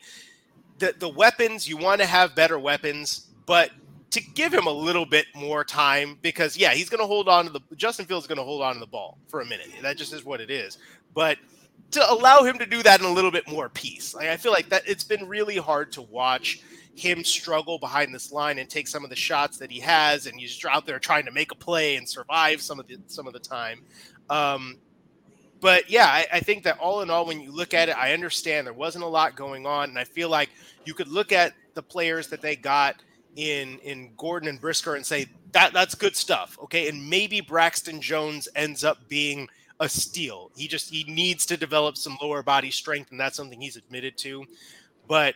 the the weapons you want to have better weapons, but to give him a little bit more time because yeah, he's going to hold on to the Justin Fields is going to hold on to the ball for a minute. That just is what it is. But to allow him to do that in a little bit more peace. Like I feel like that it's been really hard to watch him struggle behind this line and take some of the shots that he has, and he's out there trying to make a play and survive some of the some of the time. Um, but yeah, I, I, think that all in all, when you look at it, I understand there wasn't a lot going on, and I feel like you could look at the players that they got in in Gordon and Brisker and say that that's good stuff. Okay, and maybe Braxton Jones ends up being a steal. He just he needs to develop some lower body strength, and that's something he's admitted to. But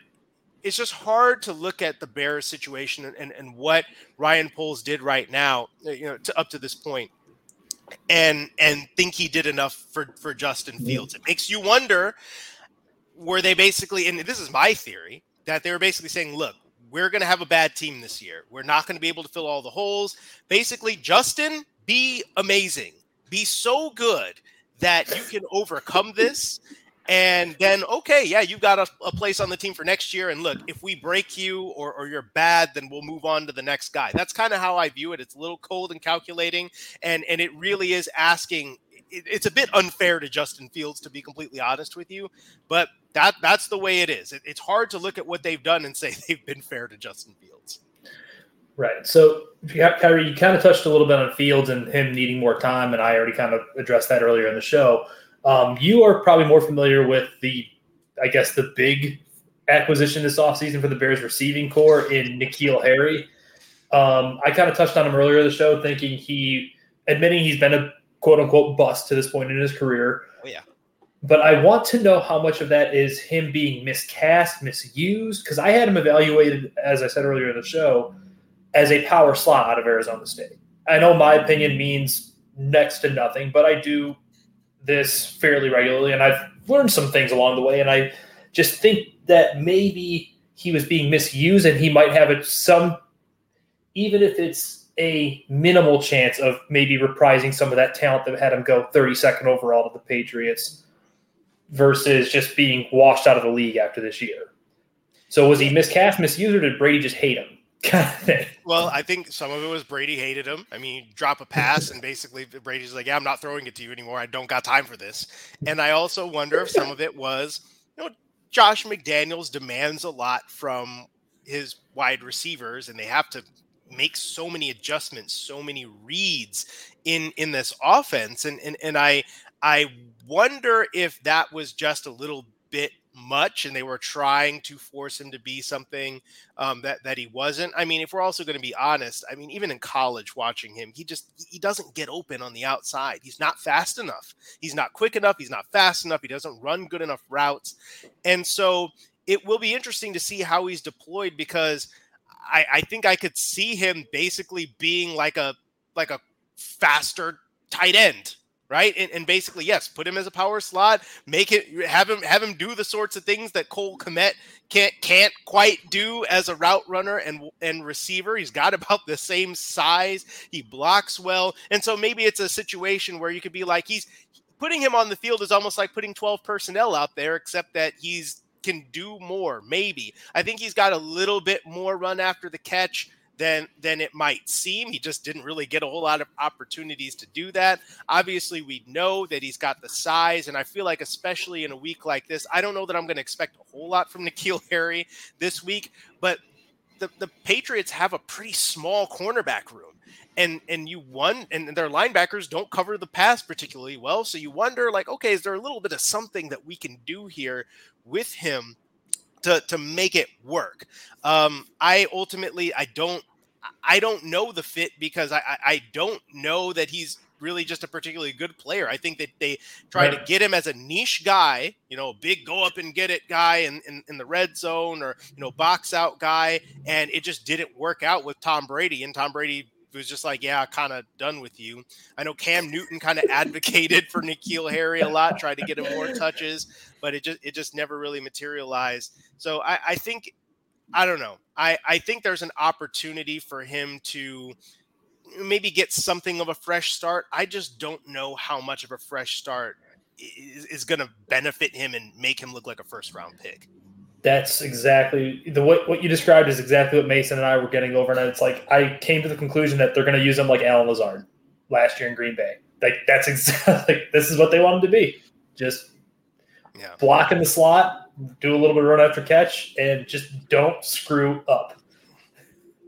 it's just hard to look at the Bears situation and, and, and what Ryan Poles did right now, uh, you know, to, up to this point, and and think he did enough for for Justin Fields. It makes you wonder were they basically, and this is my theory, that they were basically saying, look, we're going to have a bad team this year. We're not going to be able to fill all the holes. Basically, Justin, be amazing. Be so good that you can overcome this. And then, okay, yeah, you've got a, a, place on the team for next year. And look, if we break you or, or you're bad, then we'll move on to the next guy. That's kind of how I view it. It's a little cold and calculating. And, and it really is asking it's a bit unfair to Justin Fields to be completely honest with you, but that that's the way it is. It, it's hard to look at what they've done and [laughs] say they've been fair to Justin Fields. Right. So, Khari, you kind of touched a little bit on Fields and him needing more time, and I already kind of addressed that earlier in the show. Um, you are probably more familiar with the, I guess, the big acquisition this offseason for the Bears receiving corps in N'Keal Harry. Um, I kind of touched on him earlier in the show, thinking he, admitting he's been a quote unquote bust to this point in his career. Oh, yeah. But I want to know how much of that is him being miscast, misused, because I had him evaluated, as I said earlier in the show, as a power slot out of Arizona State. I know my opinion means next to nothing, but I do this fairly regularly, and I've learned some things along the way, and I just think that maybe he was being misused, and he might have it some, even if it's a minimal chance of maybe reprising some of that talent that had him go 32nd overall to the Patriots versus just being washed out of the league after this year. So was he miscast, misused, or did Brady just hate him? [laughs] Kind of thing. Well, I think some of it was Brady hated him. I mean, drop a pass and basically Brady's like, "Yeah, I'm not throwing it to you anymore. I don't got time for this." And I also wonder if some of it was, you know, Josh McDaniels demands a lot from his wide receivers, and they have to make so many adjustments, so many reads in in this offense, and and and I I wonder if that was just a little bit much and they were trying to force him to be something um, that that he wasn't. I mean if we're also going to be honest i mean even in college watching him he just he doesn't get open on the outside. He's not fast enough. He's not quick enough. He's not fast enough. He doesn't run good enough routes. And so it will be interesting to see how he's deployed because I, I think I could see him basically being like a like a faster tight end, right? And, and, basically, yes, put him as a power slot, make it have him have him do the sorts of things that Cole Kmet can't can't quite do as a route runner and and receiver. He's got [laughs] about the same size. He blocks well, and so maybe it's a situation where you could be like he's putting him on the field is almost like putting 12 personnel out there, except that he's can do more, maybe. I think he's got a little bit more run after the catch than than it might seem. He just didn't really get a whole lot of opportunities to do that. Obviously, we know that he's got the size, and I feel like especially in a week like this, I don't know that I'm going to expect a whole lot from [laughs] N'Keal Harry this week, but the, the Patriots have a pretty small cornerback room. And and you won and their linebackers don't cover the pass particularly well. So you wonder, like, okay, is there a little bit of something that we can do here with him to to make it work. Um, I ultimately I don't I don't know the fit because I I don't know that he's really just a particularly good player. I think that they try right. to get him as a niche guy, you know, big go up and get it guy in, in, in, the red zone or, you know, box out guy. And it just didn't work out with Tom Brady. And Tom Brady was just like, yeah, kind of done with you. I know Cam Newton kind of advocated for N'Keal Harry a lot, tried to get him more touches, but it just it just never really materialized. So I, I think I don't know. I, I think there's an opportunity for him to maybe get something of a fresh start. I just don't know how much of a fresh start is, is going to benefit him and make him look like a first round pick that's exactly the what, what you described is exactly what Mason and I were getting over. And it's like I came to the conclusion that they're going to use him like Allen Lazard last year in Green Bay. Like that's exactly [laughs] like, this is what they want him to be. Just yeah. block in the slot, do a little bit of run after catch, and just don't screw up.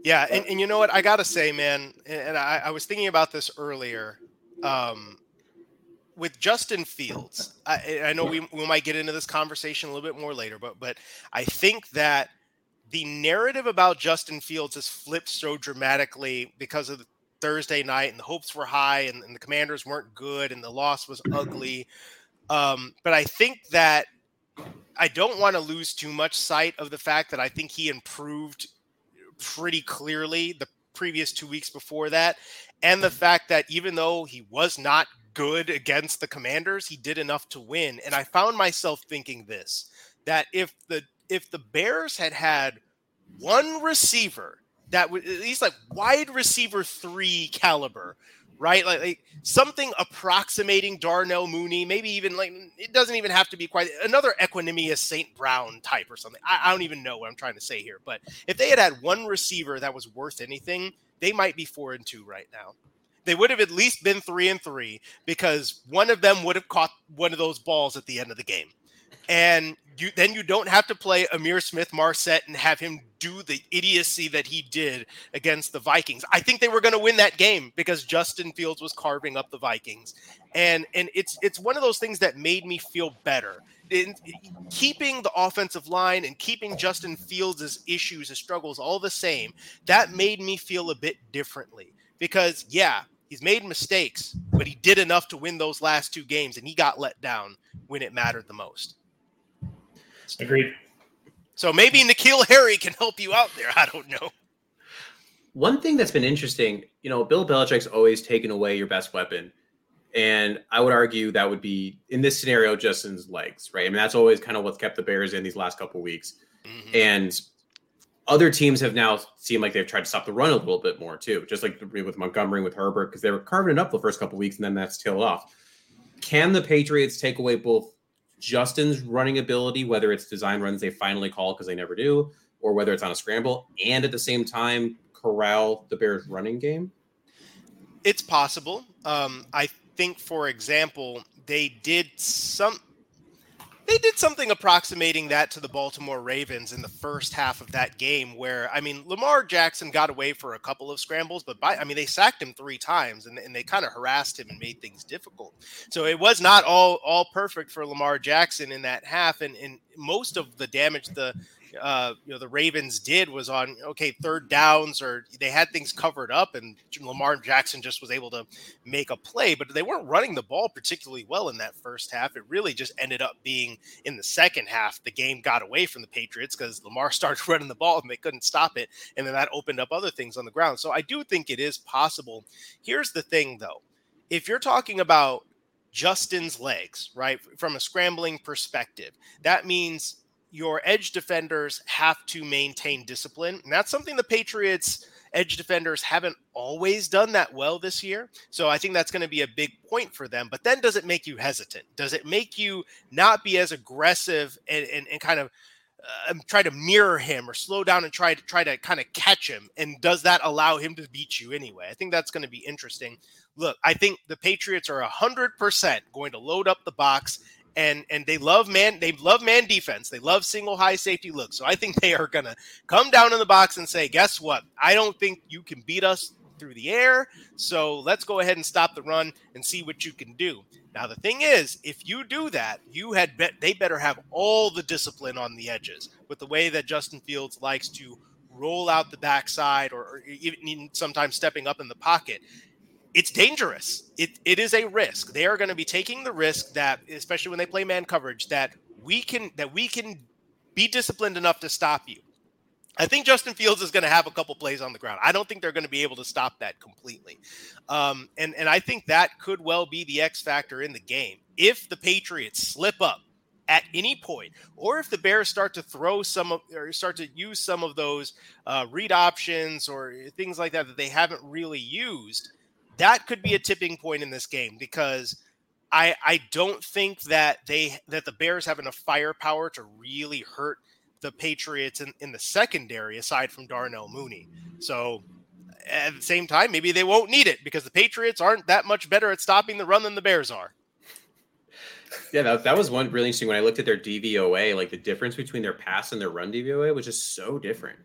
Yeah, and, and you know what I gotta say, man, and I, I was thinking about this earlier. Um, with Justin Fields, I, I know we, we might get into this conversation a little bit more later, but but I think that the narrative about Justin Fields has flipped so dramatically because of Thursday night and the hopes were high and, and the commanders weren't good and the loss was ugly. Um, but I think that I don't want to lose too much sight of the fact that I think he improved pretty clearly the previous two weeks before that. And the fact that even though he was not good against the commanders he did enough to win and i found myself thinking this that if the if the bears had had one receiver that was at least like wide receiver three caliber right like, like something approximating darnell mooney maybe even like it doesn't even have to be quite another equanimeous st brown type or something I, I don't even know what i'm trying to say here but if they had had one receiver that was worth anything they might be four and two right now they would have at least been three and three because one of them would have caught one of those balls at the end of the game. And you then you don't have to play Ihmir Smith-Marsette and have him do the idiocy that he did against the Vikings. I think they were going to win that game because Justin Fields was carving up the Vikings. And and it's it's one of those things that made me feel better. In, keeping the offensive line and keeping Justin Fields' issues, his struggles all the same, that made me feel a bit differently. Because yeah, He's made mistakes, but he did enough to win those last two games, and he got let down when it mattered the most. Agreed. So maybe N'Keal Harry can help you out there. I don't know. One thing that's been interesting, you know, Bill Belichick's always taken away your best weapon. And I would argue that would be in this scenario, Justin's legs, right? I mean, that's always kind of what's kept the Bears in these last couple weeks. Mm-hmm. And other teams have now seemed like they've tried to stop the run a little bit more too, just like with Montgomery with Herbert because they were carving it up the first couple weeks and then that's tailed off. Can the Patriots take away both Justin's running ability, whether it's design runs they finally call because they never do, or whether it's on a scramble, and at the same time corral the Bears' running game? It's possible. Um, I think, for example, they did some they did something approximating that to the Baltimore Ravens in the first half of that game, where I mean, Lamar Jackson got away for a couple of scrambles, but by I mean, they sacked him three times and, and they kind of harassed him and made things difficult. So it was not all all perfect for Lamar Jackson in that half, and, and most of the damage the uh, you know the Ravens did was on okay third downs or they had things covered up and Lamar Jackson just was able to make a play, but they weren't running the ball particularly well in that first half. It really just ended up being in the second half the game got away from the Patriots because Lamar [laughs] started running the ball and they couldn't stop it, and then that opened up other things on the ground. So I do think it is possible. Here's the thing though, if you're talking about Justin's legs, right, from a scrambling perspective, that means your edge defenders have to maintain discipline. And that's something the Patriots edge defenders haven't always done that well this year. So I think that's going to be a big point for them. But then does it make you hesitant? Does it make you not be as aggressive and, and, and kind of uh, try to mirror him or slow down and try to try to kind of catch him? And does that allow him to beat you anyway? I think that's going to be interesting. Look, I think the Patriots are 100% going to load up the box and and they love man they love man defense. They love single high safety look so i think they are going to come down in the box and say guess what? I don't think you can beat us through the air. So let's go ahead and stop the run and see what you can do. Now the thing is if you do that you had bet they better have all the discipline on the edges with the way that justin fields likes to roll out the backside or, or even sometimes stepping up in the pocket it's dangerous. It, it is a risk. They are going to be taking the risk that, especially when they play man coverage, that we can that we can be disciplined enough to stop you. I think Justin Fields is going to have a couple plays on the ground. I don't think they're going to be able to stop that completely, um, and and I think that could well be the X factor in the game. If the Patriots slip up at any point, or if the Bears start to throw some of or start to use some of those uh, read options or things like that that they haven't really used, that could be a tipping point in this game because I I don't think that they that the Bears have enough firepower to really hurt the Patriots in, in the secondary aside from Darnell Mooney. So at the same time, maybe they won't need it because the Patriots aren't that much better at stopping the run than the Bears are. Yeah, that, that was one really interesting when I looked at their DVOA, like the difference between their pass and their run DVOA was just so different.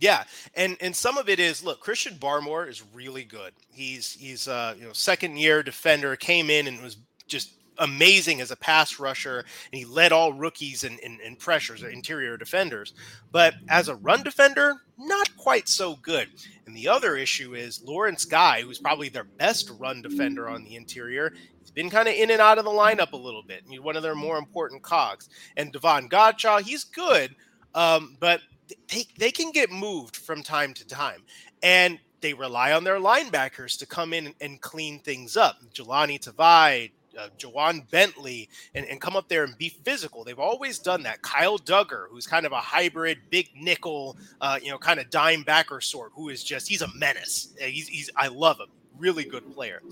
Yeah, and and some of it is look, Christian Barmore is really good. He's he's uh you know second year defender came in and was just amazing as a pass rusher and he led all rookies in, in, in pressures interior defenders. But as a run defender not quite so good. And the other issue is lawrence guy who's probably their best run defender on the interior he's been kind of in and out of the lineup a little bit he's one of their more important cogs. And davon godchaux he's good um, but they, they can get moved from time to time. And they rely on their linebackers to come in and, clean things up. Jahlani Tavai, uh, Ja'Whaun Bentley, and, and come up there and be physical. They've always done that. Kyle Dugger, who's kind of a hybrid, big nickel, uh, you know, kind of dime backer sort, who is just he's a menace. He's, he's I love him, really good player.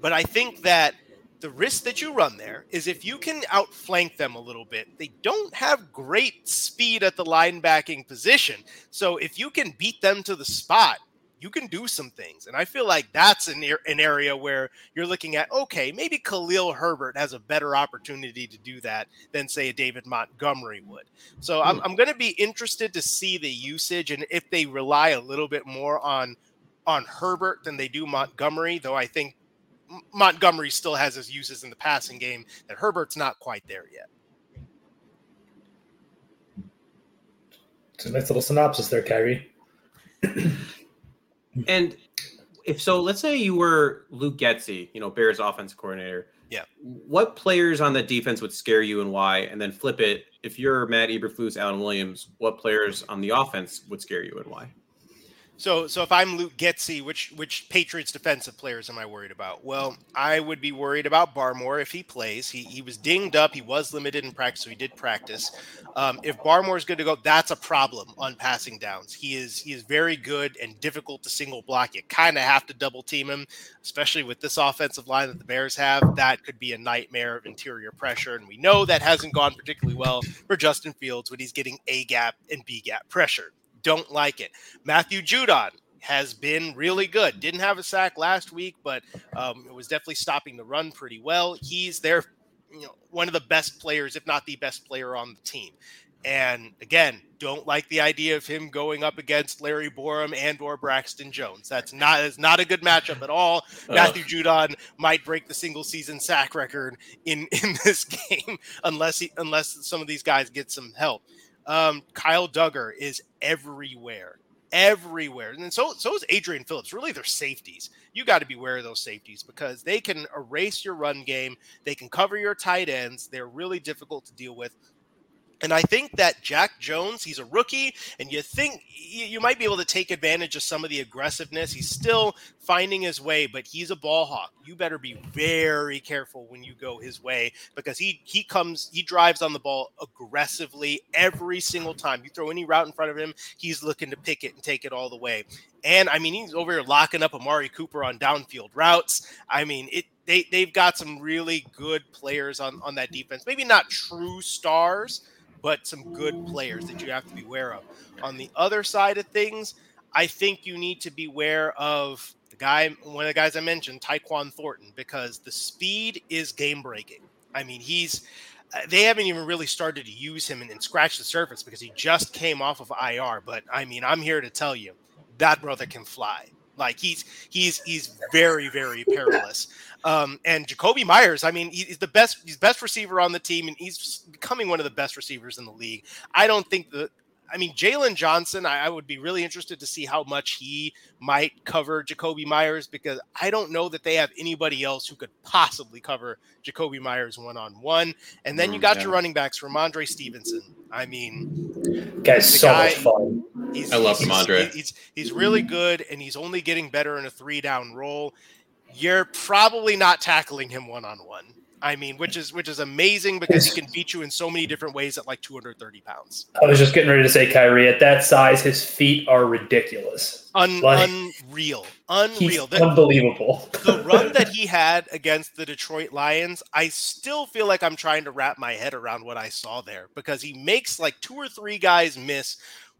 But I think that the risk that you run there is if you can outflank them a little bit, they don't have great speed at the linebacking position. So if you can beat them to the spot, you can do some things. And I feel like that's an, an area where you're looking at, okay, maybe Khalil Herbert has a better opportunity to do that than, say, a David Montgomery would. So I'm, hmm. I'm going to be interested to see the usage and if they rely a little bit more on on Herbert than they do Montgomery, though I think Montgomery still has his uses in the passing game that Herbert's not quite there yet. It's a nice little synopsis there, Khari. [clears throat] and if so, let's say you were Luke Getsy, you know, Bears offense coordinator. Yeah. What players on the defense would scare you and why? And then flip it. If you're Matt Eberflus, Alan Williams, what players on the offense would scare you and why? So, so if I'm Luke Getsy, which which Patriots defensive players am I worried about? Well, I would be worried about Barmore if he plays. He he was dinged up. He was limited in practice, so he did practice. Um, if Barmore is good to go, that's a problem on passing downs. He is he is very good and difficult to single block. You kind of have to double team him, especially with this offensive line that the Bears have. That could be a nightmare of interior pressure, and we know that hasn't gone particularly well for Justin Fields when he's getting A gap and B gap pressure don't like it. Matthew Judon has been really good. Didn't have a sack last week, but um, it was definitely stopping the run pretty well. He's their, you know, one of the best players, if not the best player on the team. And again, don't like the idea of him going up against Larry Borom and or Braxton Jones. That's not is not a good matchup at all. Uh. Matthew Judon might break the single season sack record in [laughs] in this game unless he unless some of these guys get some help. Um, Kyle Dugger is everywhere, everywhere, and then so so is Adrian Phillips. Really, they're safeties. You got to be aware of those safeties because they can erase your run game. They can cover your tight ends. They're really difficult to deal with. And I think that Jack Jones, he's a rookie, and you think you might be able to take advantage of some of the aggressiveness. He's still finding his way, but he's a ball hawk. You better be very careful when you go his way because he he comes, he drives on the ball aggressively every single time. You throw any route in front of him, he's looking to pick it and take it all the way. And I mean, he's over here locking up Amari Cooper on downfield routes. I mean, it they they've got some really good players on on that defense. Maybe not true stars but some good players that you have to be aware of. On the other side of things, I think you need to be aware of the guy, one of the guys I mentioned, Tyquan Thornton, because the speed is game breaking. I mean, he's uh, they haven't even really started to use him and, and, scratch the surface because he just came off of IR. But I mean, I'm here to tell you that brother can fly. Like he's he's he's very very perilous. Um, and Jakobi Meyers, I mean, he's the best he's best receiver on the team, and he's becoming one of the best receivers in the league. I don't think that I mean, Jaylon Johnson, I, I, would be really interested to see how much he might cover Jakobi Meyers because I don't know that they have anybody else who could possibly cover Jakobi Meyers one on one. And then you mm, got yeah. your running backs, Rhamondre Stevenson. I mean, guy's so guy, much fun. I love Rhamondre. He's, he's, he's really good, and he's only getting better in a three down role. You're probably not tackling him one on one. I mean, which is which is amazing because he can beat you in so many different ways at like 230 pounds. I was just getting ready to say, Khari, at that size, his feet are ridiculous. Un- like, unreal, unreal, the, unbelievable. the run that [laughs] he had against the Detroit Lions, I still feel like I'm trying to wrap my head around what I saw there because he makes like two or three guys miss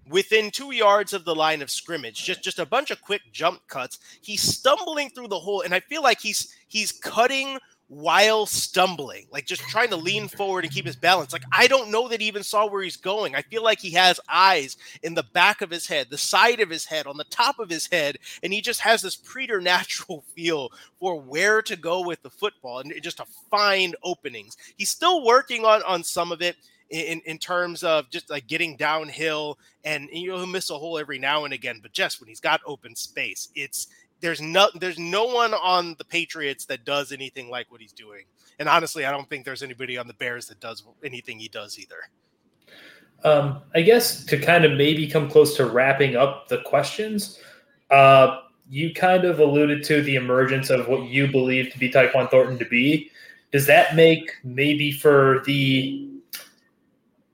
within two yards of the line of scrimmage just just a bunch of quick jump cuts he's stumbling through the hole and i feel like he's he's cutting while stumbling, like just trying to lean forward and keep his balance. Like, I don't know that he even saw where he's going. I feel like he has eyes in the back of his head, the side of his head, on the top of his head, and he just has this preternatural [laughs] feel for where to go with the football and just to find openings. He's still working on on some of it. In, in terms of just like getting downhill and you know he'll miss a hole every now and again but just when he's got open space it's there's no there's no one on the Patriots that does anything like what he's doing. And honestly, I don't think there's anybody on the Bears that does anything he does either. Um, I guess to kind of maybe come close to wrapping up the questions, uh, you kind of alluded to the emergence of what you believe to be Tyquan Thornton to be. Does that make maybe for the,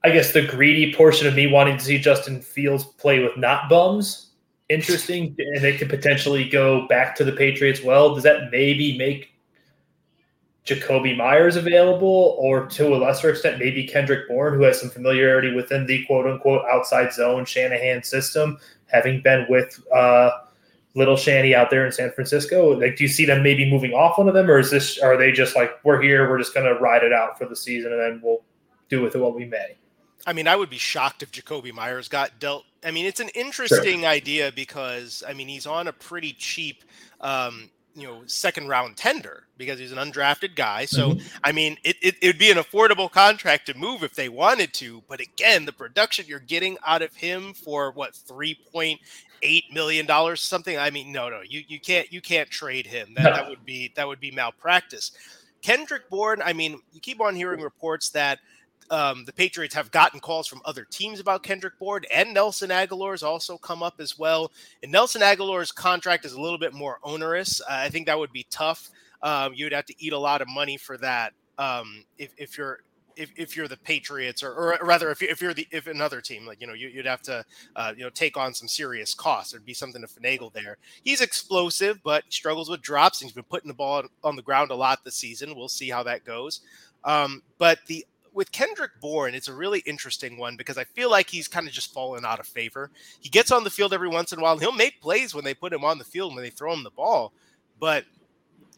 I guess, the greedy portion of me wanting to see Justin Fields play with not bums interesting and they could potentially go back to the Patriots well, does that maybe make Jakobi Meyers available, or to a lesser extent, maybe Kendrick Bourne, who has some familiarity within the quote unquote outside zone Shanahan system, having been with uh, Little Shanny out there in San Francisco? Like, do you see them maybe moving off one of them, or is this are they just like we're here, we're just going to ride it out for the season, and then we'll do with it what we may? I mean, I would be shocked if Jakobi Meyers got dealt. I mean, it's an interesting sure. idea because I mean he's on a pretty cheap, um, you know, second round tender because he's an undrafted guy. So mm-hmm. I mean, it, it would be an affordable contract to move if they wanted to. But again, the production you're getting out of him for what three point eight million dollars something. I mean, no, no, you you can't you can't trade him. That that would be that would be malpractice. Kendrick Bourne, I mean, you keep on hearing reports that um, the Patriots have gotten calls from other teams about Kendrick Bourne and Nelson Agholor's also come up as well. And Nelson Agholor's contract is a little bit more onerous. Uh, I think that would be tough. Um, you would have to eat a lot of money for that um, if, if you're if, if you're the Patriots or, or rather if, you, if you're the if another team like you know you, would have to uh, you know take on some serious costs there'd be something to finagle there he's explosive but struggles with drops and he's been putting the ball on the ground a lot this season we'll see how that goes um, but the with Kendrick Bourne, it's a really interesting one because I feel like he's kind of just fallen out of favor. He gets on the field every once in a while. He'll make plays when they put him on the field when they throw him the ball. But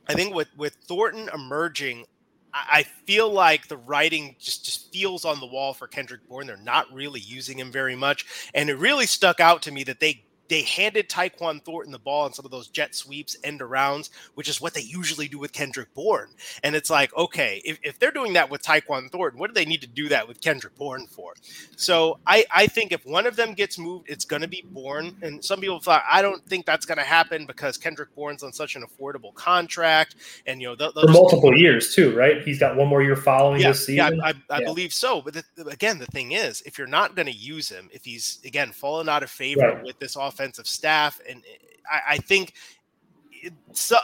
I think with with Thornton emerging, I, I feel like the writing just just feels on the wall for Kendrick Bourne. They're not really using him very much, and it really stuck out to me that they they handed Tyquan Thornton the ball on some of those jet sweeps, end arounds, which is what they usually do with Kendrick Bourne. And it's like, okay, if, if they're doing that with Tyquan Thornton, what do they need to do that with Kendrick Bourne for? So I, I think if one of them gets moved, it's going to be Bourne. And some people thought, I don't think that's going to happen because Kendrick Bourne's on such an affordable contract. And, you know, th- for multiple years too, right? He's got one more year following yeah, this season. Yeah, I, I yeah. believe so. But the, again, the thing is, if you're not going to use him, if he's, again, fallen out of favor right. with this offense, offensive staff, and I, I think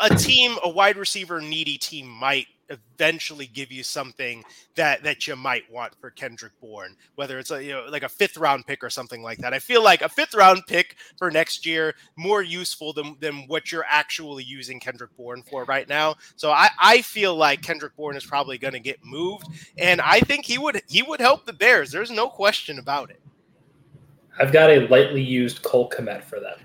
a team, a wide receiver needy team, might eventually give you something that that you might want for Kendrick Bourne, whether it's a you know like a fifth round pick or something like that. I feel like a fifth round pick for next year more useful than than what you're actually using Kendrick Bourne for right now. So I I feel like Kendrick Bourne is probably going to get moved, and I think he would he would help the Bears. There's no question about it. I've got a lightly used Cole Kmet for them.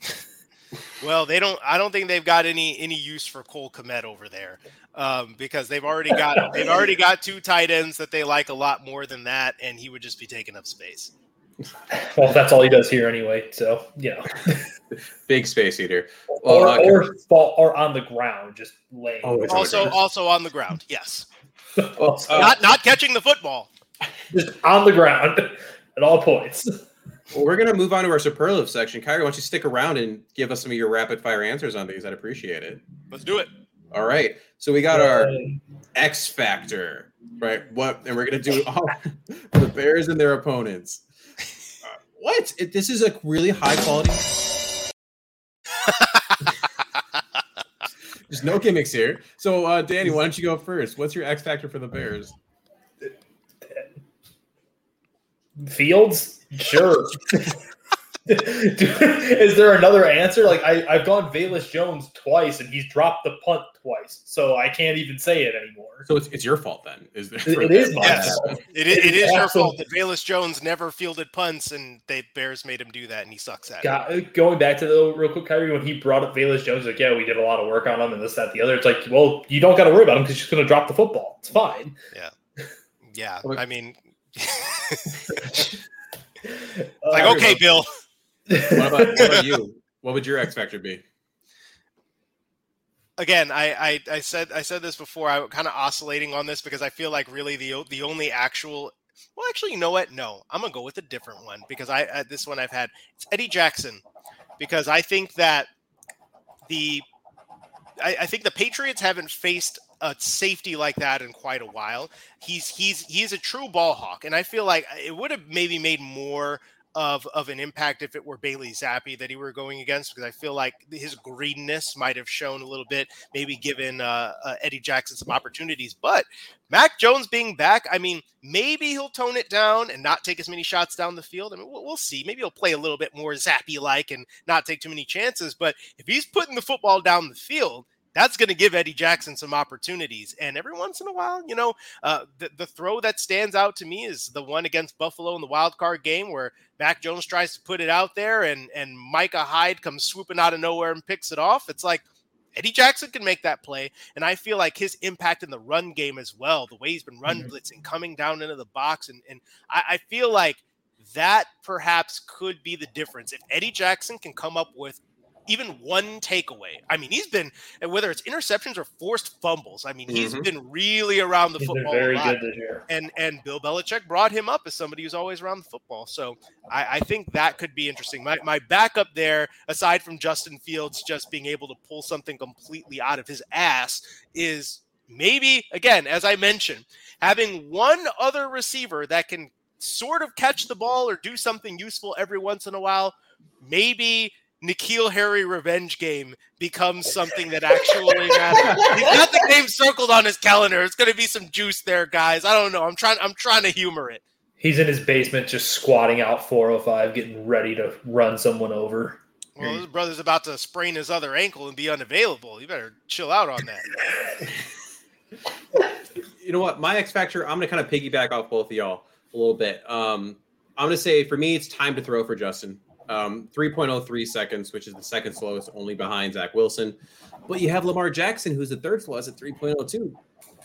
[laughs] well, they don't. I don't think they've got any any use for Cole Kmet over there, um, because they've already got [laughs] they've already got two tight ends that they like a lot more than that, and he would just be taking up space. Well, that's all he does here anyway. So you [laughs] know, big space eater, well, or uh, or, fall, or on the ground, just laying. Oh, also, also on the ground. Yes, well, uh, not not catching the football. Just on the ground at all points. Well, we're going to move on to our superlative section. Khari, why don't you stick around and give us some of your rapid fire answers on these? I'd appreciate it. Let's do it. All right. So we got our X factor, right? What? And we're going to do [laughs] all for the Bears and their opponents. Uh, [laughs] what? It, this is a really high quality. [laughs] There's no gimmicks here. So, uh, Danny, why don't you go first? What's your X factor for the Bears? Fields, sure. [laughs] is there another answer? Like I, I've gone Velus Jones twice, and he's dropped the punt twice, so I can't even say it anymore. So it's, it's your fault then. Is it, it is my yes. fault. It, it, it is your fault that Velus Jones never fielded punts, and the Bears made him do that, and he sucks at Got, it. Going back to the real quick, Khari, when he brought up Velus Jones, like yeah, we did a lot of work on him, and this, that, the other. It's like, well, you don't got to worry about him because he's going to drop the football. It's fine. Yeah, [laughs] yeah. I mean, [laughs] like, okay, Bill. What about, what about you? What would your X factor be? Again, I, I, I said I said this before. I'm kind of oscillating on this because I feel like really the the only actual well, actually, you know what? No, I'm gonna go with a different one because I uh, this one I've had it's Eddie Jackson because I think that the I, I think the Patriots haven't faced a safety like that in quite a while. He's he's he's a true ball hawk, and I feel like it would have maybe made more of of an impact if it were Bailey Zappe that he were going against because I feel like his greenness might have shown a little bit, maybe given uh, uh, Eddie Jackson some opportunities. But Mac Jones being back, I mean, maybe he'll tone it down and not take as many shots down the field. I mean, we'll, we'll see. Maybe he'll play a little bit more Zappe like and not take too many chances. But if he's putting the football down the field, that's going to give Eddie Jackson some opportunities. And every once in a while, you know, uh, the, the throw that stands out to me is the one against Buffalo in the wild card game where Mac Jones tries to put it out there and, and Micah Hyde comes swooping out of nowhere and picks it off. It's like, Eddie Jackson can make that play. And I feel like his impact in the run game as well, the way he's been run mm-hmm. blitzing, coming down into the box. And, and I, I feel like that perhaps could be the difference. If Eddie Jackson can come up with even one takeaway. I mean, he's been whether it's interceptions or forced fumbles. I mean, he's mm-hmm. been really around the he's football. very good this year. And and Bill Belichick brought him up as somebody who's always around the football. So I, I think that could be interesting. My my backup there, aside from Justin Fields just being able to pull something completely out of his ass, is maybe again, as I mentioned, having one other receiver that can sort of catch the ball or do something useful every once in a while. Maybe N'Keal Harry revenge game becomes something that actually matters. He's got the game circled on his calendar. It's going to be some juice there, guys. I don't know. I'm trying. I'm trying to humor it. He's in his basement, just squatting out 405, getting ready to run someone over. Well, his brother's about to sprain his other ankle and be unavailable. You better chill out on that. [laughs] you know what? My X factor. I'm going to kind of piggyback off both of y'all a little bit. Um, I'm going to say for me, it's time to throw for Justin um, 3.03 seconds, which is the second slowest, only behind Zach Wilson. But you have Lamar Jackson, who's the third slowest at 3.02,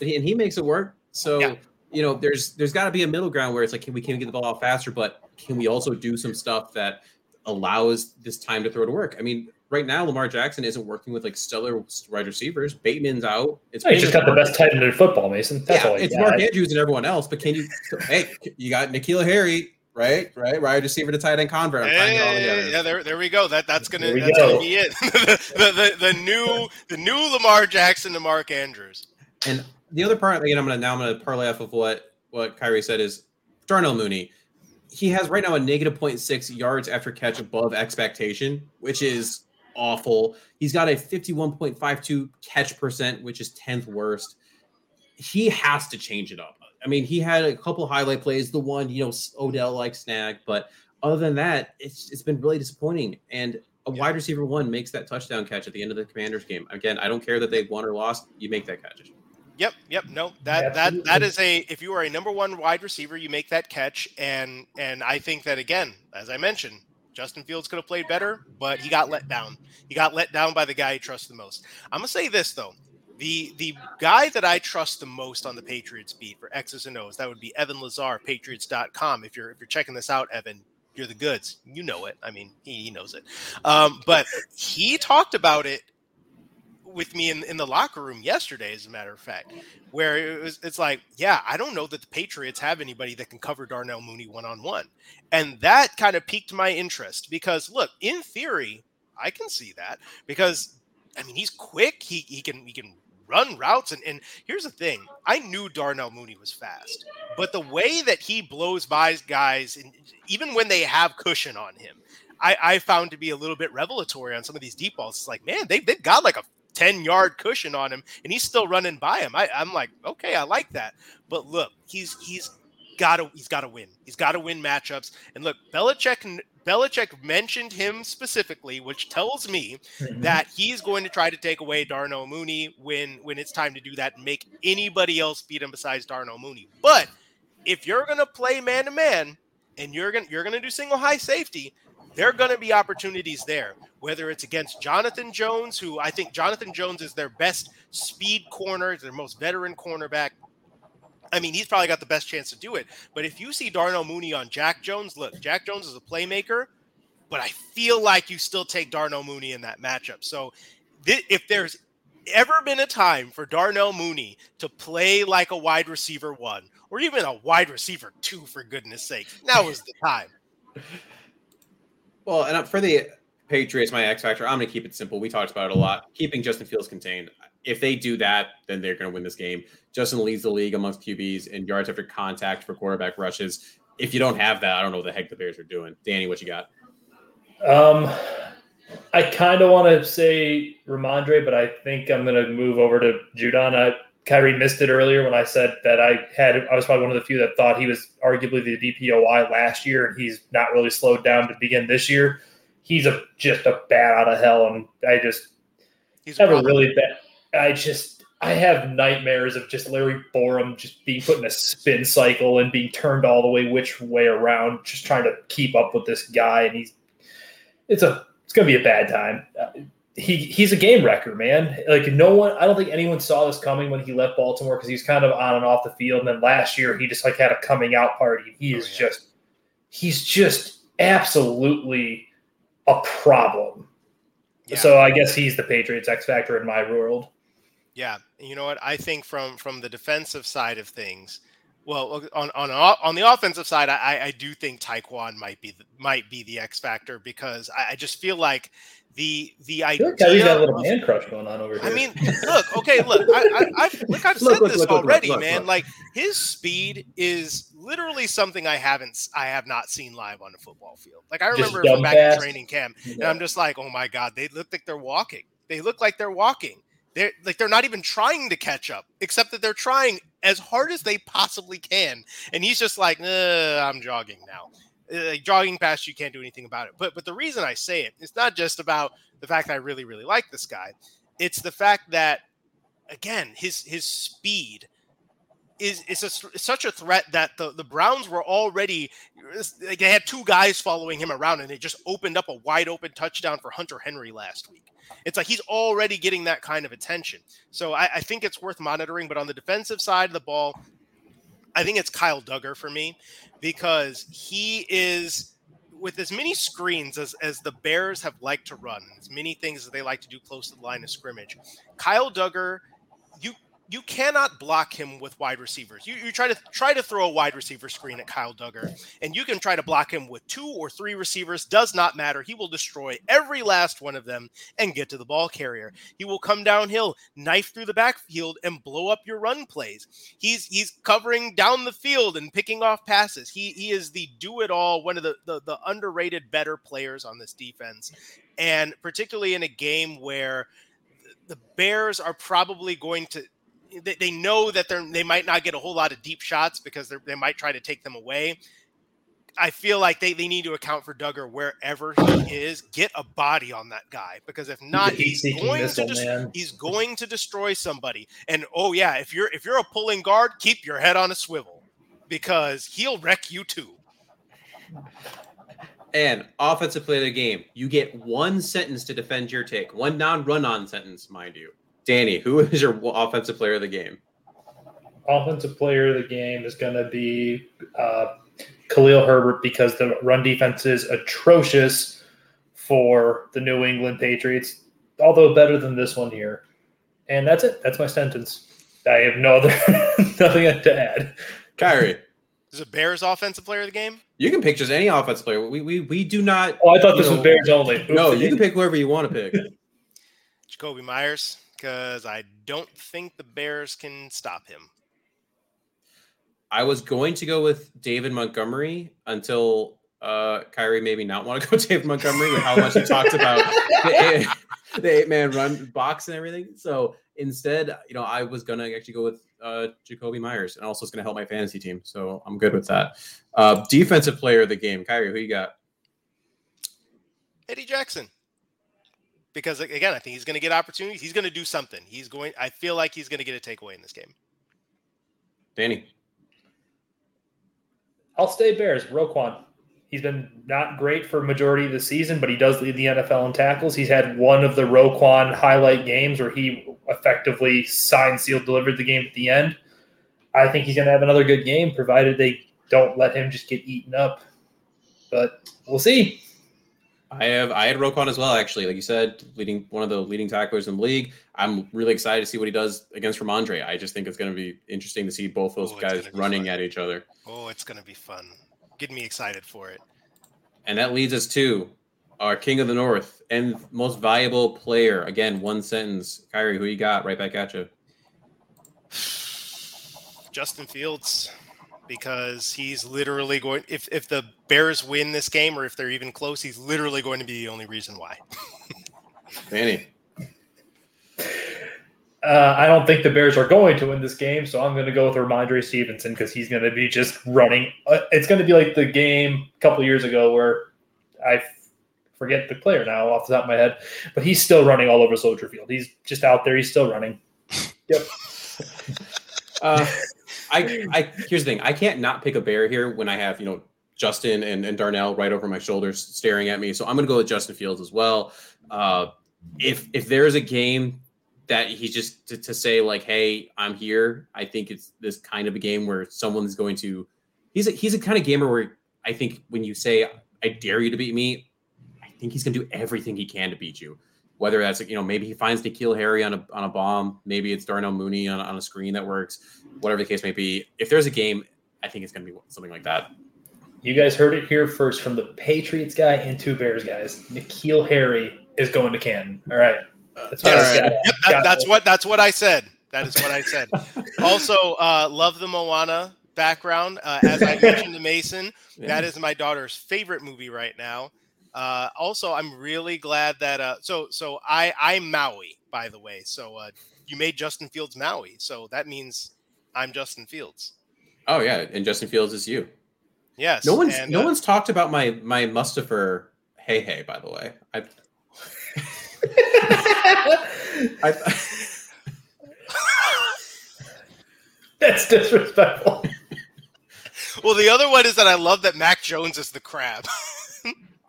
and he makes it work. So yeah. you know, there's there's got to be a middle ground where it's like, can we can we get the ball out faster, but can we also do some stuff that allows this time to throw to work. I mean, right now Lamar Jackson isn't working with like stellar wide receivers. Bateman's out. It's he just got the best tight end in football, Mason. That's yeah, all it's got. Mark Andrews and everyone else. But can you? [laughs] hey, you got N'Keal Harry. Right, right, wide receiver to tight end convert. Hey, yeah, there, there we go. That that's gonna that's go. gonna be it. [laughs] the, the, the new the new Lamar Jackson to Mark Andrews. And the other part, again, I'm gonna now I'm gonna parlay off of what what Khari said is Darnell Mooney he has right now a negative 0.6 yards after catch above expectation, which is awful. He's got a 51.52 catch percent, which is 10th worst. He has to change it up. I mean, he had a couple highlight plays, the one, you know, Odell like snag, but other than that, it's it's been really disappointing. And a wide receiver one makes that touchdown catch at the end of the Commanders game. Again, I don't care that they won or lost, you make that catch. Yep, yep. No, that Absolutely. that that is a if you are a number one wide receiver, you make that catch, and and I think that again, as I mentioned, Justin Fields could have played better, but he got let down. He got let down by the guy he trusts the most. I'm gonna say this though. The the guy that I trust the most on the Patriots beat for X's and O's, that would be Evan Lazar, Patriots.com. If you're if you're checking this out, Evan, you're the goods. You know it. I mean, he, he knows it. Um, but he talked about it with me in, in the locker room yesterday, as a matter of fact, where it was it's like, yeah, I don't know that the Patriots have anybody that can cover Darnell Mooney one on one. And that kind of piqued my interest because look, in theory, I can see that because I mean he's quick, he he can he can run routes and, and here's the thing i knew darnell mooney was fast but the way that he blows by guys and even when they have cushion on him I, I found to be a little bit revelatory on some of these deep balls. It's like, man, they, they've got like a 10 yard cushion on him and he's still running by him. I, I'm like, okay, I like that. But look, he's he's gotta he's gotta win. He's gotta win matchups. And look, Belichick Belichick mentioned him specifically, which tells me mm-hmm. that he's going to try to take away Darnell Mooney when when it's time to do that and make anybody else beat him besides Darnell Mooney. But if you're gonna play man to man and you're gonna you're gonna do single high safety, there are going to be opportunities there, whether it's against Jonathan Jones, who I think Jonathan Jones is their best speed corner, their most veteran cornerback. I mean, he's probably got the best chance to do it. But if you see Darnell Mooney on Jack Jones, look, Jack Jones is a playmaker, but I feel like you still take Darnell Mooney in that matchup. So th- if there's ever been a time for Darnell Mooney to play like a wide receiver one, or even a wide receiver two, for goodness sake, now is the time. Well, and for the Patriots, my X factor, I'm going to keep it simple. We talked about it a lot. Keeping Justin Fields contained. If they do that, then they're going to win this game. Justin leads the league amongst QBs in yards after contact for quarterback rushes. If you don't have that, I don't know what the heck the Bears are doing. Danny, what you got? Um, I kind of want to say Rhamondre, but I think I'm going to move over to Judon. I Khari missed it earlier when I said that I had I was probably one of the few that thought he was arguably the DPOY last year, and he's not really slowed down to begin this year. He's a just a bat out of hell, and I just he's have a really bad. I just I have nightmares of just Larry Borom just being put in a spin cycle and being turned all the way which way around, just trying to keep up with this guy, and he's it's a it's gonna be a bad time uh, he he's a game wrecker, man. Like no one, I don't think anyone saw this coming when he left Baltimore because he's kind of on and off the field. And then last year he just like had a coming out party. He is oh, yeah. just he's just absolutely a problem. Yeah. So I guess he's the Patriots X factor in my world. Yeah, you know what? I think from from the defensive side of things, well, on on on the offensive side, I, I do think Tyquan might be the, might be the X factor because I, I just feel like the the idea. Look, he's got a little man crush going on over here. I mean, look, okay, look, I, I, have look, I've [laughs] look, said look, this already, man. Like his speed is literally something I haven't, I have not seen live on the football field. Like I remember back fast. in training camp, yeah. and I'm just like, oh my god, they look like they're walking. They look like they're walking. They're like they're not even trying to catch up, except that they're trying as hard as they possibly can. And he's just like, I'm jogging now uh, like jogging past you can't do anything about it. But but the reason I say it, it's not just about the fact that I really really like this guy. It's the fact that again his his speed is is a, such a threat that the the Browns were already like they had two guys following him around and they just opened up a wide open touchdown for Hunter Henry last week. It's like he's already getting that kind of attention. So I, I think it's worth monitoring. But on the defensive side of the ball, I think it's Kyle Dugger for me because he is with as many screens as, as the Bears have liked to run, as many things that they like to do close to the line of scrimmage, Kyle Dugger you cannot block him with wide receivers. You, you try to try to throw a wide receiver screen at Kyle Dugger, and you can try to block him with two or three receivers. Does not matter. He will destroy every last one of them and get to the ball carrier. He will come downhill, knife through the backfield, and blow up your run plays. He's he's covering down the field and picking off passes. He he is the do it all, one of the, the the underrated better players on this defense, and particularly in a game where the Bears are probably going to they, they know that they're they might not get a whole lot of deep shots because they might try to take them away. I feel like they, they need to account for Dugger wherever he is. Get a body on that guy because if not, he's going to des- he's going to destroy somebody. And oh yeah, if you're if you're a pulling guard, keep your head on a swivel because he'll wreck you too. And offensive play of the game, you get one sentence to defend your take, one non-run on sentence, mind you. Danny, who is your offensive player of the game? Offensive player of the game is going to be uh, Khalil Herbert because the run defense is atrocious for the New England Patriots, although better than this one here. And that's it. That's my sentence. I have no other [laughs] nothing to add. Khari. [laughs] Is it Bears offensive player of the game? You can pick just any offensive player. We we, we do not. Oh, I thought this know, was Bears only. Oops, no, you can pick whoever you want to pick. Jakobi Meyers because I don't think the Bears can stop him. I was going to go with David Montgomery until uh, Khari maybe not want to go [laughs] David Montgomery with how much he talked about the, [laughs] eight, the eight man run box and everything. So instead, you know, I was gonna actually go with uh, Jakobi Meyers, and also it's gonna help my fantasy team. So I'm good with that. Uh, defensive player of the game, Khari, who you got? Eddie Jackson because again, I think he's going to get opportunities. He's going to do something. He's going. I feel like he's going to get a takeaway in this game. Danny, I'll stay Bears. Roquan. He's been not great for majority of the season, but he does lead the NFL in tackles. He's had one of the Roquan highlight games where he effectively signed, sealed, delivered the game at the end. I think he's going to have another good game, provided they don't let him just get eaten up. But we'll see. I have I had Roquan as well, actually. Like you said, leading one of the leading tacklers in the league. I'm really excited to see what he does against Rhamondre. I just think it's going to be interesting to see both those oh, guys running at each other. Oh, it's going to be fun. Get me excited for it. And that leads us to our King of the North and most valuable player. Again, one sentence. Khari, who you got? Right back at you. [sighs] Justin Fields because he's literally going if if the Bears win this game or if they're even close, he's literally going to be the only reason why. Danny. Uh, I don't think the Bears are going to win this game, so I'm going to go with Rhamondre Stevenson because he's going to be just running. Uh, it's going to be like the game a couple years ago where I forget the player now off the top of my head, but he's still running all over Soldier Field. He's just out there. He's still running. Yep. [laughs] uh, I, I here's the thing. I can't not pick a bear here when I have you know Justin and, and Darnell right over my shoulders staring at me. So I'm going to go with Justin Fields as well. Uh, if if there's a game that he's just to, to, say like, hey, I'm here. I think it's this kind of a game where someone's going to. He's a he's a kind of gamer where I think when you say I dare you to beat me, I think he's going to do everything he can to beat you whether that's you know maybe he finds N'Keal Harry on a on a bomb, maybe it's Darnell Mooney on, on a screen that works, whatever the case may be. If there's a game, I think it's going to be something like that. You guys heard it here first from the Patriots guy and two Bears guys. N'Keal Harry is going to Canton. All right. That's, what, right. Yep, that, that's what that's what I said. That is what I said. [laughs] also, uh, love the Moana background. Uh, as I mentioned to Mason, yeah. that is my daughter's favorite movie right now. Uh, also, I'm really glad that uh, so so I I'm Maui by the way. So uh, you made Justin Fields Maui, so that means I'm Justin Fields. Oh yeah, and Justin Fields is you. Yes. No one's and, no uh, one's talked about my my Mustipher hey hey by the way. I. [laughs] I [laughs] That's disrespectful. well, the other one is that I love that Mac Jones is the crab. [laughs]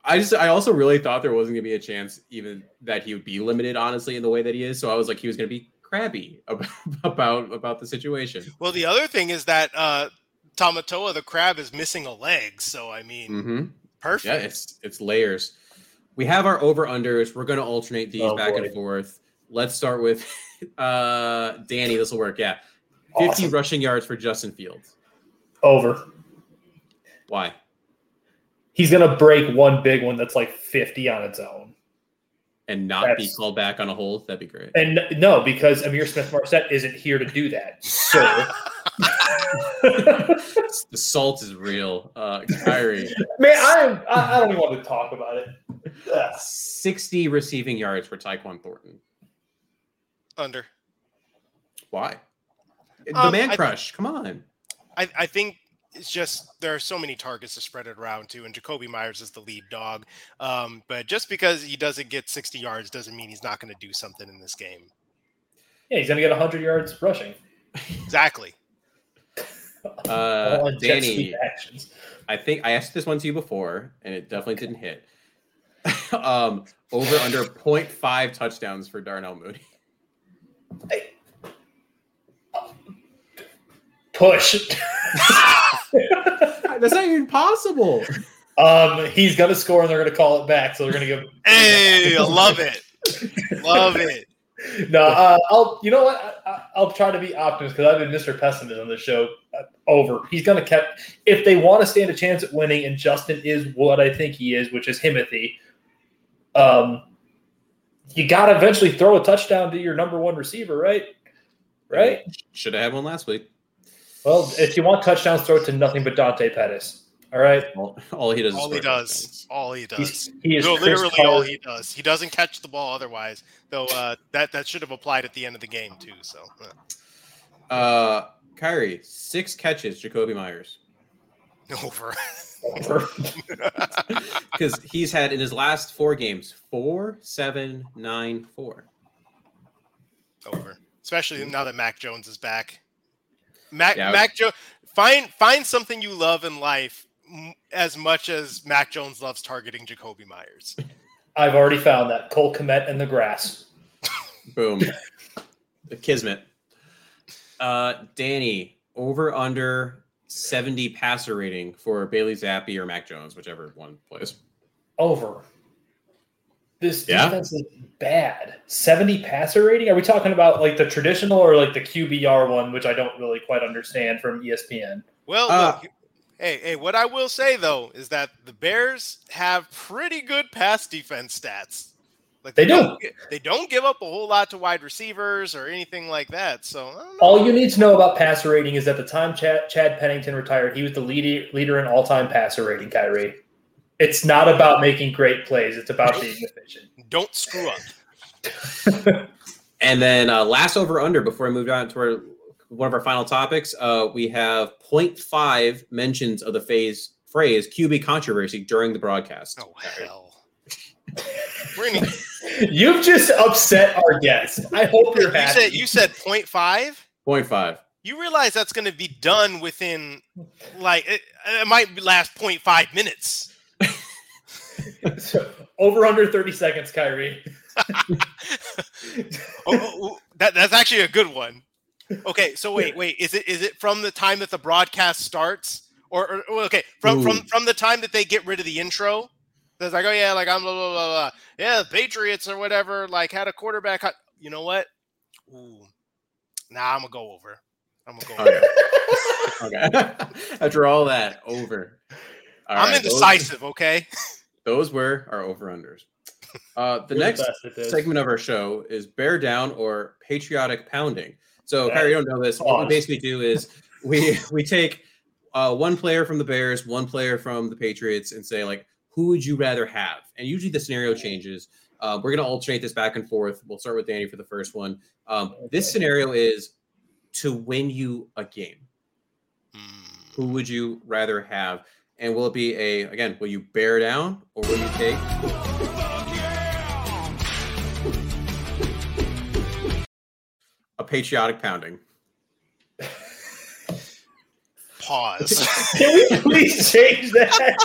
I just I also really thought there wasn't gonna be a chance even that he would be limited, honestly, in the way that he is. So I was like, he was gonna be crabby [laughs] about about, about the situation. Well, the other thing is that uh Tamatoa the crab is missing a leg, so I mean, mm-hmm. Perfect. Yeah, it's it's layers. We have our over unders. We're going to alternate these Oh, back boy. and forth. Let's start with [laughs] uh Danny. This will work. Yeah, fifty Awesome. rushing yards for Justin Fields. Over. Why? He's gonna break one big one that's like 50 on its own. And not be called back on a hold. That'd be great. And no, because Ihmir Smith-Marsette isn't here to do that. So [laughs] the salt is real. Uh, Khari, [laughs] man, I'm I, I don't even want to talk about it. Ugh. [laughs] sixty receiving yards for Tyquan Thornton. Under. Why? The Um, man I- crush. Come on. I, I think it's just there are so many targets to spread it around to, and Jakobi Meyers is the lead dog. Um, but just because he doesn't get 60 yards doesn't mean he's not going to do something in this game. Yeah, he's gonna get 100 yards rushing. Exactly. [laughs] Uh, All on jet Danny. I think I asked this one to you before, and it definitely didn't hit. [laughs] um, over under 0.5 touchdowns for Darnell Mooney. Push. [laughs] [laughs] That's not even possible. um, he's gonna score and they're gonna call it back, so they're gonna give. [laughs] Hey, love it. Love it. No, uh, I'll. You know what? I, I, I'll try to be optimist because I've been Mr. Pessimist on the show. Uh, over. He's going to catch. If they want to stand a chance at winning, and Justin is what I think he is, which is Himothy. Um, you got to eventually throw a touchdown to your number one receiver, right? Right. Should have had one last week. Well, if you want touchdowns, throw it to nothing but Dante Pettis. All right. All, all he does. All he does. touchdowns. All he does. He's, he is No, literally all he does. He doesn't catch the ball otherwise, though. Uh, that that should have applied at the end of the game too. So uh, Uh, Khari, six catches, Jakobi Meyers. [laughs] over. Over. [laughs] [laughs] Because he's had in his last four games four, seven, nine, four. over. Especially now that Mac Jones is back. Mac Yeah, Mac Jones find find something you love in life m- as much as Mac Jones loves targeting Jakobi Meyers. [laughs] I've already found that Cole Kmet in the grass. Boom. the [laughs] Kismet. Uh, Danny, over under 70 passer rating for Bailey Zappe or Mac Jones, whichever one plays. Over. This Yeah? defense is bad. 70 passer rating? Are we talking about like the traditional or like the QBR one, which I don't really quite understand from ESPN? Well, Uh, look, hey, hey, what I will say though is that the Bears have pretty good pass defense stats. Like They do. don't They don't give up a whole lot to wide receivers or anything like that. So I don't know. All you need to know about passer rating is at the time Chad, Chad Pennington retired, he was the leader, leader in all time passer rating, Khari. It's not about making great plays, it's about being efficient. [laughs] don't screw up. [laughs] And then uh, last over under before I move on to our, one of our final topics, uh, we have 0.5 mentions of the phase phrase QB controversy during the broadcast. Oh hell. We're gonna, [laughs] You've just upset our guest. I hope you're you happy. said you said 0.5? 0.5. You realize that's going to be done within like it, it might last 0.5 minutes. So, over under 30 seconds, Khari. Oh, [laughs] oh, oh, that that's actually a good one. Okay, so wait, wait, is it is it from the time that the broadcast starts, or, or or- okay, from from Ooh. from the time that they get rid of the intro? That's like, oh yeah, like I'm blah blah blah blah. Yeah, the Patriots or whatever, like had a quarterback. You know what? Ooh, nah, I'm gonna go over. I'm gonna go. Over. [laughs] okay. [laughs] After all that, over. All I'm right, those- indecisive. Okay. Those, were our over unders. [laughs] Uh, the You're next best at this. segment of our show is bear down or patriotic pounding. So, Yeah. Khari, you don't know this. What we basically do is we [laughs] we take uh, one player from the Bears, one player from the Patriots, and say like, who would you rather have? And usually the scenario changes. Uh, we're gonna alternate this back and forth. We'll start with Danny for the first one. Um, This scenario is to win you a game. Hmm. Who would you rather have? And will it be a again? Will you bear down or will you take? A patriotic pounding. Pause. [laughs] Can we please change that?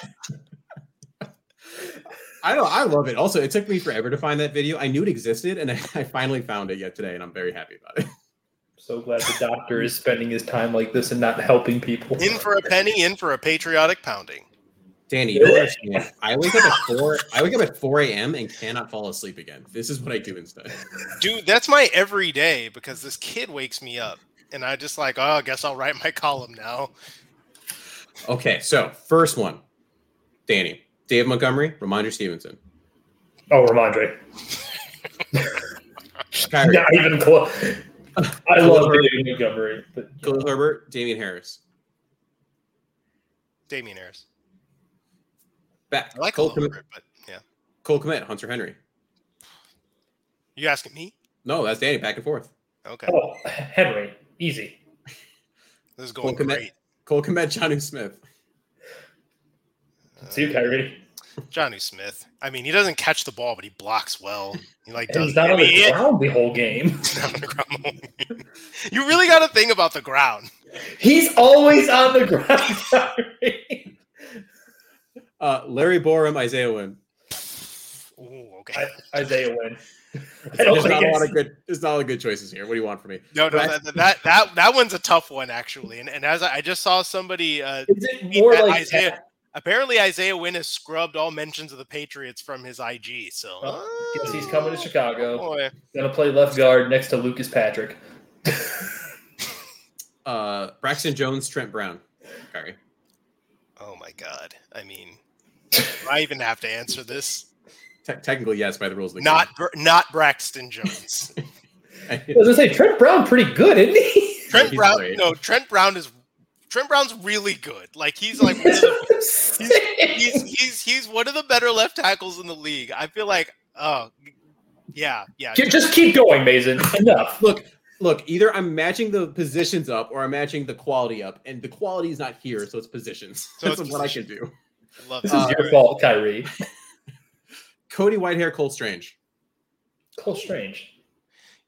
I know I love it. Also, it took me forever to find that video. I knew it existed, and I, [laughs] I finally found it yet today, and I'm very happy about it. So glad the doctor is spending his time like this and not helping people. in for a penny, in for a patriotic pounding. Danny, you don't understand. I wake up at four. I wake up at four a.m. and cannot fall asleep again. This is what I do instead. Dude, that's my every day because this kid wakes me up, and I just like, oh, I guess I'll write my column now. Okay, so first one, Danny, Dave Montgomery, Rhamondre Stevenson. Oh, Rhamondre. Khari, [laughs] Not even close. I love David Montgomery, but Khalil Herbert, Damien Harris. Damien Harris. Back. I like Cole, Cole Kmet, but yeah. Cole Kmet, Hunter Henry. You asking me? No, that's Danny. Back and forth. Okay, oh, Henry, easy. this is going Cole Kmet, great. Cole Kmet, Jonnu Smith. See you, Khari. Jonnu Smith. I mean, he doesn't catch the ball, but he blocks well. He like does. he's not on the mean, ground the whole game. [laughs] he's not on the ground. you really got to think about the ground. He's always on the ground. [laughs] Uh, Larry Borom, Isaiah Wynn. Ooh, okay. I- Isaiah Wynn. I don't There's not a lot it's- of good. There's not a lot of good choices here. What do you want from me? No, no, But- that, that that that one's a tough one actually. And, and as I, I just saw somebody, uh, Is it more like Isaiah- apparently Isaiah Wynn has scrubbed all mentions of the Patriots from his IG. So Oh, guess he's coming to Chicago. boy. Gonna play left guard next to Lucas Patrick. [laughs] Uh, Braxton Jones, Trent Brown. Khari. Oh my God. I mean, do I even have to answer this. Te- technically, yes, by the rules of the Not Br- not Braxton Jones. [laughs] I was gonna say Trent Brown pretty good, isn't he? Trent Brown. No, Trent Brown is Trent Brown's really good. Like he's like one of the, [laughs] he's he's he's one of the better left tackles in the league. I feel like oh yeah yeah. Just keep going, Mason. [laughs] Enough. look, look. Either I'm matching the positions up, or I'm matching the quality up, and the quality is not here, so it's positions. So That's it's what position. I can do. Love This that. is your fault, Khari. [laughs] Cody Whitehair, Cole Strange. Cole Strange.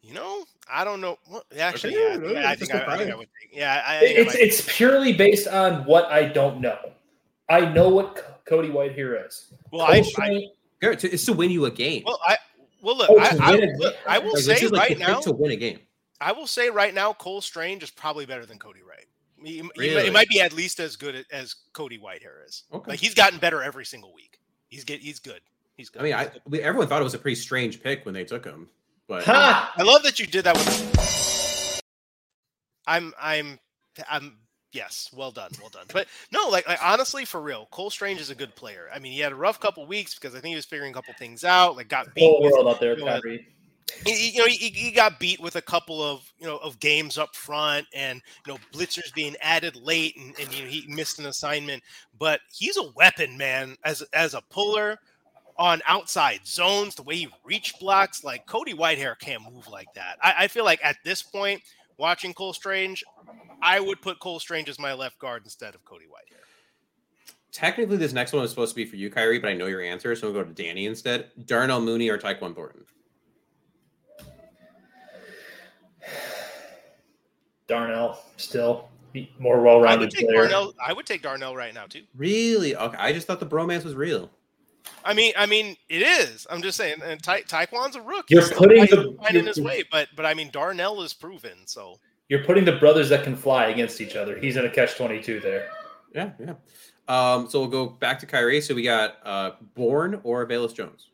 You know, I don't know. Well, actually, Okay, yeah, yeah, I it's think I, I think I surprising. would think. Yeah, I, I It's it's purely based on what I don't know. I know what C- Cody Whitehair is. well, Cole I, I Strange, Good, to- It's to win you a game. well, I well look, Oh, I, I, look. I will Like, say this is like right now, to win a game. I will say right now, Cole Strange is probably better than Cody Wright. He, he might- it might be at least as good as Cody Whitehair is. Okay. Like he's gotten better every single week. He's get he's good. He's good. I mean, I good. we, everyone thought it was a pretty strange pick when they took him, but Ha! I love that you did that with. I'm I'm I'm yes, well done, well done. But no, like, like honestly, for real, Cole Strange is a good player. I mean, he had a rough couple weeks because I think he was figuring a couple things out. Like got beat. Whole with- world out there, you know, Khari. he, he- you know, he, he got beat with a couple of you know of games up front, and you know blitzers being added late, and, and you know, he missed an assignment. But he's a weapon, man, as as a puller on outside zones. The way he reach blocks, like Cody Whitehair can't move like that. I, I feel like at this point, watching Cole Strange, I would put Cole Strange as my left guard instead of Cody Whitehair. technically this next one was supposed to be for you, Khari, but I know your answer, so we'll go to Danny instead. Darnell Mooney or Tyquan Thornton. Darnell still more I would well-rounded take player. Darnell. I would take Darnell right now too. Really? Okay, I just thought the bromance was real. I mean, I mean, it is. I'm just saying, and Ty- Tyquan's a rookie. You're He's putting the- finding you're- his way, but but I mean, Darnell is proven. So You're putting the brothers that can fly against each other. He's in a catch twenty-two there. Yeah, yeah. Um, so we'll go back to Khari. So we got uh Bourne or Velus Jones.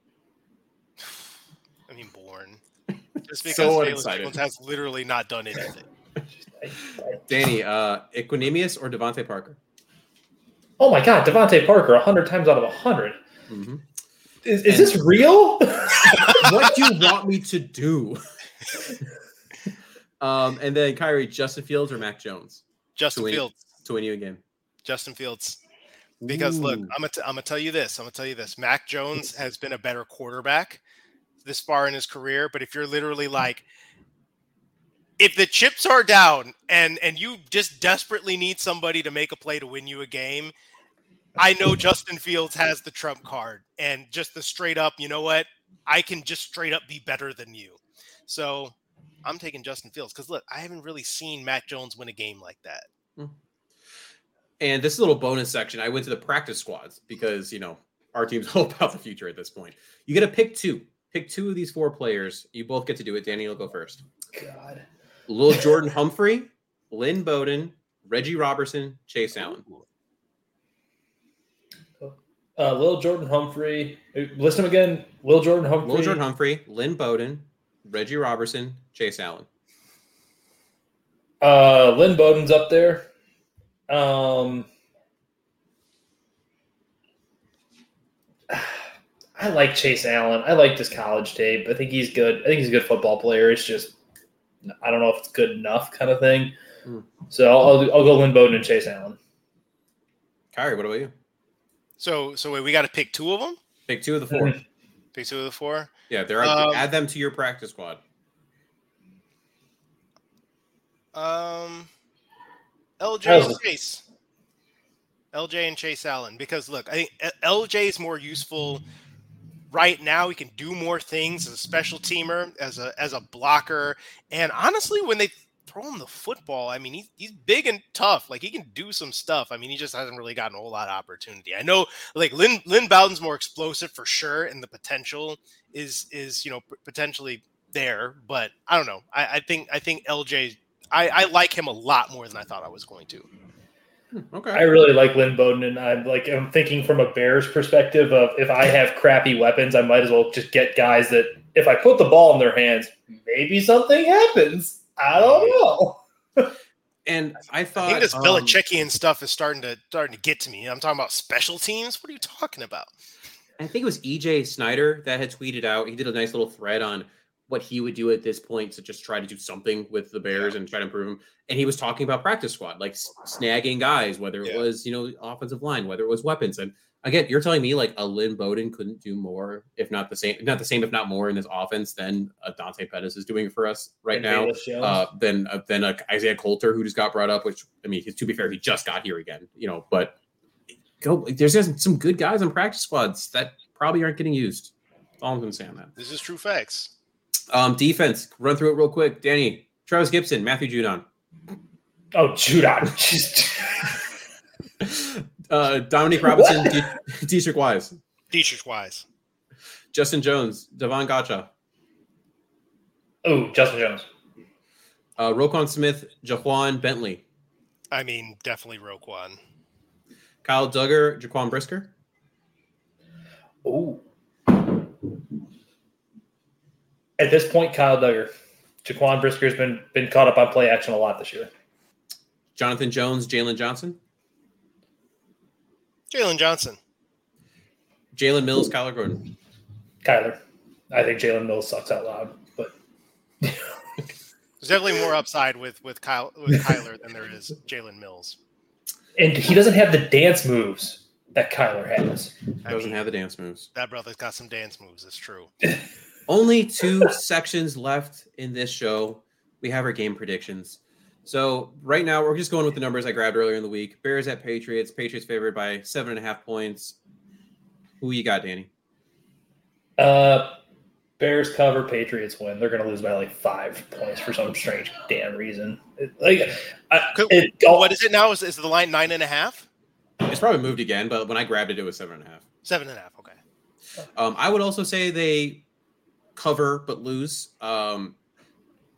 [sighs] I mean, born [laughs] just because So Bayless excited. Jones has literally not done anything. [laughs] Danny, uh Equanimeous or DeVante Parker? Oh my God, DeVante Parker, hundred times out of hundred. Mm-hmm. Is, is this real? [laughs] what do you want me to do? [laughs] um, and then Khari, Justin Fields or Mac Jones Justin To win. Fields, to win you a game. Justin Fields. Because look, I'm gonna t- I'm gonna tell you this. I'm gonna tell you this. Mac Jones has been a better quarterback this far in his career. But if you're literally like, if the chips are down and and you just desperately need somebody to make a play to win you a game, I know Justin Fields has the trump card and just the straight up. You know what? I can just straight up be better than you. So I'm taking Justin Fields because look, I haven't really seen Matt Jones win a game like that. Hmm. And this little bonus section, I went to the practice squads because you know our team's [laughs] all about the future at this point. You get to pick two. Pick two of these four players. You both get to do it. Danny will go first. God. Lil Jordan Humphrey, Lynn Bowden, Reggie Robertson, Chase Allen. Uh, Lil Jordan Humphrey. List them again. Lil Jordan Humphrey. Lil Jordan Humphrey, Lynn Bowden, Reggie Robertson, Chase Allen. Uh, Lynn Bowden's up there. Um, [sighs] I like Chase Allen. I like his college tape. I think he's good. I think he's a good football player. It's just I don't know if it's good enough, kind of thing. Hmm. So I'll, I'll go Lynn Bowden and Chase Allen. Khari, what about you? So so wait, we got to pick two of them. Pick two of the 4 mm-hmm. Pick two of the four. Yeah, they're um, add them to your practice squad. Um, LJ and Chase. LJ and Chase Allen, because look, I think LJ is more useful right now. He can do more things as a special teamer, as a as a blocker, and honestly, when they throw him the football, I mean, he's he's big and tough. Like he can do some stuff. I mean, he just hasn't really gotten a whole lot of opportunity. I know, like Lynn Lynn Bowden's more explosive for sure, and the potential is is you know potentially there, but I don't know. I, I think I think LJ I, I like him a lot more than I thought I was going to. Hmm, okay. I really like Lynn Bowden, and I'm like I'm thinking from a Bears perspective of if I have crappy weapons, I might as well just get guys that if I put the ball in their hands, maybe something happens. I don't know. and I thought I think this um, Belichickian stuff is starting to starting to get to me. I'm talking about special teams. What are you talking about? I think it was EJ Snyder that had tweeted out. He did a nice little thread on what he would do at this point to just try to do something with the Bears yeah. and try to improve him. And he was talking about practice squad, like snagging guys, whether it yeah. was, you know, offensive line, whether it was weapons. And again, you're telling me like a Lynn Bowden couldn't do more, if not the same, not the same, if not more in this offense than a Dante Pettis is doing for us right and now. Uh, than uh, than a Isaiah Coulter who just got brought up, which I mean, to be fair, he just got here again, you know, but go there's just some good guys on practice squads that probably aren't getting used. That's all I'm gonna say on that. This is true facts. Um, defense, run through it real quick. Danny, Trevis Gipson, Matthew Judon. Oh, Judon. [laughs] [laughs] uh, Dominique Robinson, D- Deatrich Wise. Deatrich Wise. Justin Jones, Davon Godchaux. Oh, Justin Jones. Uh, Roquan Smith, Ja'Whaun Bentley. I mean, definitely Roquan. Kyle Dugger, Jaquan Brisker. Oh. At this point, Kyle Dugger. Jaquan Brisker's been been caught up on play action a lot this year. Jonathan Jones, Jaylon Johnson. Jaylon Johnson. Jalen Mills, Kyler Gordon. Kyler. I think Jalen Mills sucks out loud, but there's definitely more upside with with Kyle with Kyler than there is Jalen Mills. And he doesn't have the dance moves that Kyler has. He doesn't mean, have the dance moves. That brother's got some dance moves. It's true. [laughs] Only two sections left in this show. We have our game predictions. So right now we're just going with the numbers I grabbed earlier in the week. Bears at Patriots. Patriots favored by seven and a half points. Who you got, Danny? Uh, Bears cover. Patriots win. They're going to lose by like five points for some strange damn reason. It, like, I, it, what is it now? Is, is the line nine and a half? It's probably moved again, but when I grabbed it, it was seven and a half. Seven and a half. Okay. Um, I would also say they cover but lose. Um,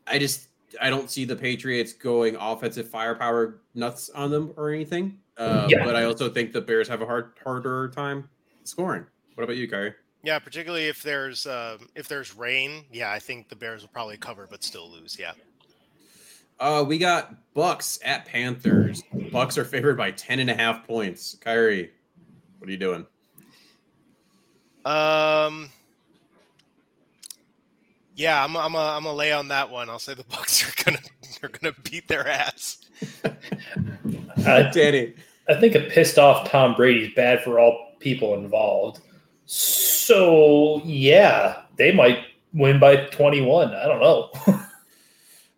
I just I don't see the Patriots going offensive firepower nuts on them or anything. Uh, yeah. But I also think the Bears have a hard harder time scoring. What about you, Khari? Yeah, particularly if there's uh, if there's rain. Yeah, I think the Bears will probably cover but still lose. Yeah. Uh, we got Bucks at Panthers. Bucks are favored by 10 and a half points. Khari, what are you doing? Um, yeah, I'm I'm a, I'm a lay on that one. I'll say the [laughs] Bucks are gonna are gonna beat their ass. uh, Danny, I think a pissed off Tom Brady is bad for all people involved. So yeah, they might win by 21. I don't know. [laughs]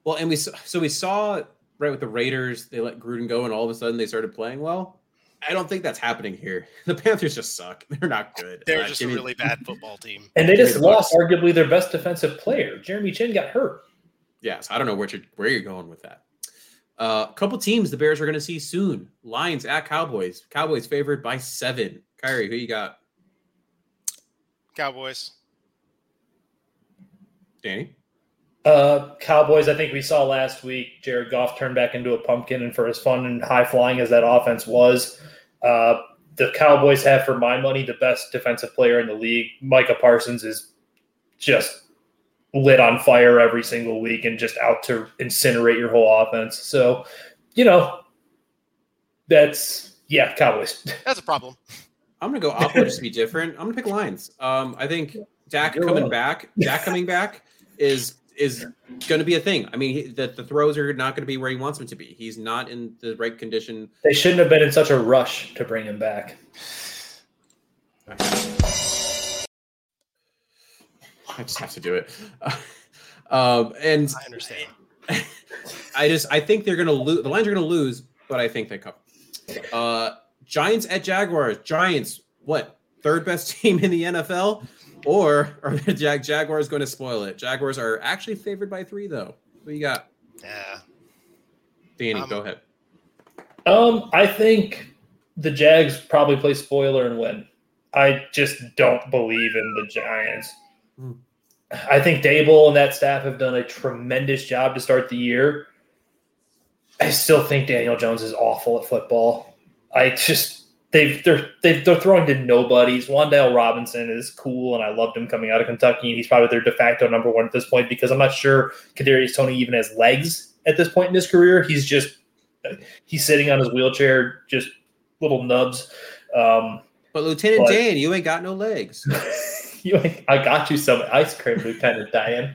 well, and we so we saw right with the Raiders, they let Gruden go, and all of a sudden they started playing well. I don't think that's happening here. [laughs] The Panthers just suck. [laughs] They're not good. They're uh, just Jimmy, a really bad football team. And they just lost arguably their best defensive player. Jeremy Chinn got hurt. Yes, I don't know where you're, where you're going with that. A uh, couple teams the Bears are going to see soon. Lions at Cowboys. Cowboys favored by seven. Khari, who you got? Cowboys. Danny? Uh, Cowboys, I think we saw last week Jared Goff turn back into a pumpkin, and for as fun and high flying as that offense was, uh, the Cowboys have, for my money, the best defensive player in the league. Micah Parsons is just lit on fire every single week and just out to incinerate your whole offense. So, you know, that's yeah, Cowboys. [laughs] That's a problem. I'm gonna go opposite just to be different. I'm gonna pick Lions. Um, I think Dak You're coming wrong. back, Dak coming back is is going to be a thing. I mean, he, the, the throws are not going to be where he wants them to be. He's not in the right condition. They shouldn't have been in such a rush to bring him back. I just have to do it. [laughs] um, and I understand. [laughs] I just I think they're going to lose. The Lions are going to lose, but I think they cover. Uh, Giants at Jaguars. Giants, what third best [laughs] team in the NFL, or [laughs] are the Jag- Jaguars going to spoil it? Jaguars are actually favored by three, though. What you got, Yeah. Danny? Um, go ahead. Um, I think the Jags probably play spoiler and win. I just don't believe in the Giants. Hmm. I think Daboll and that staff have done a tremendous job to start the year. I still think Daniel Jones is awful at football. I just they've they're they've, they're throwing to nobodies. Wan'Dale Robinson is cool, and I loved him coming out of Kentucky, and he's probably their de facto number one at this point because I'm not sure Kadarius Toney even has legs at this point in his career. He's just he's sitting on his wheelchair, just little nubs. Um, But Lieutenant but- Dan, you ain't got no legs. [laughs] you, I got you some ice cream, Lieutenant Dan.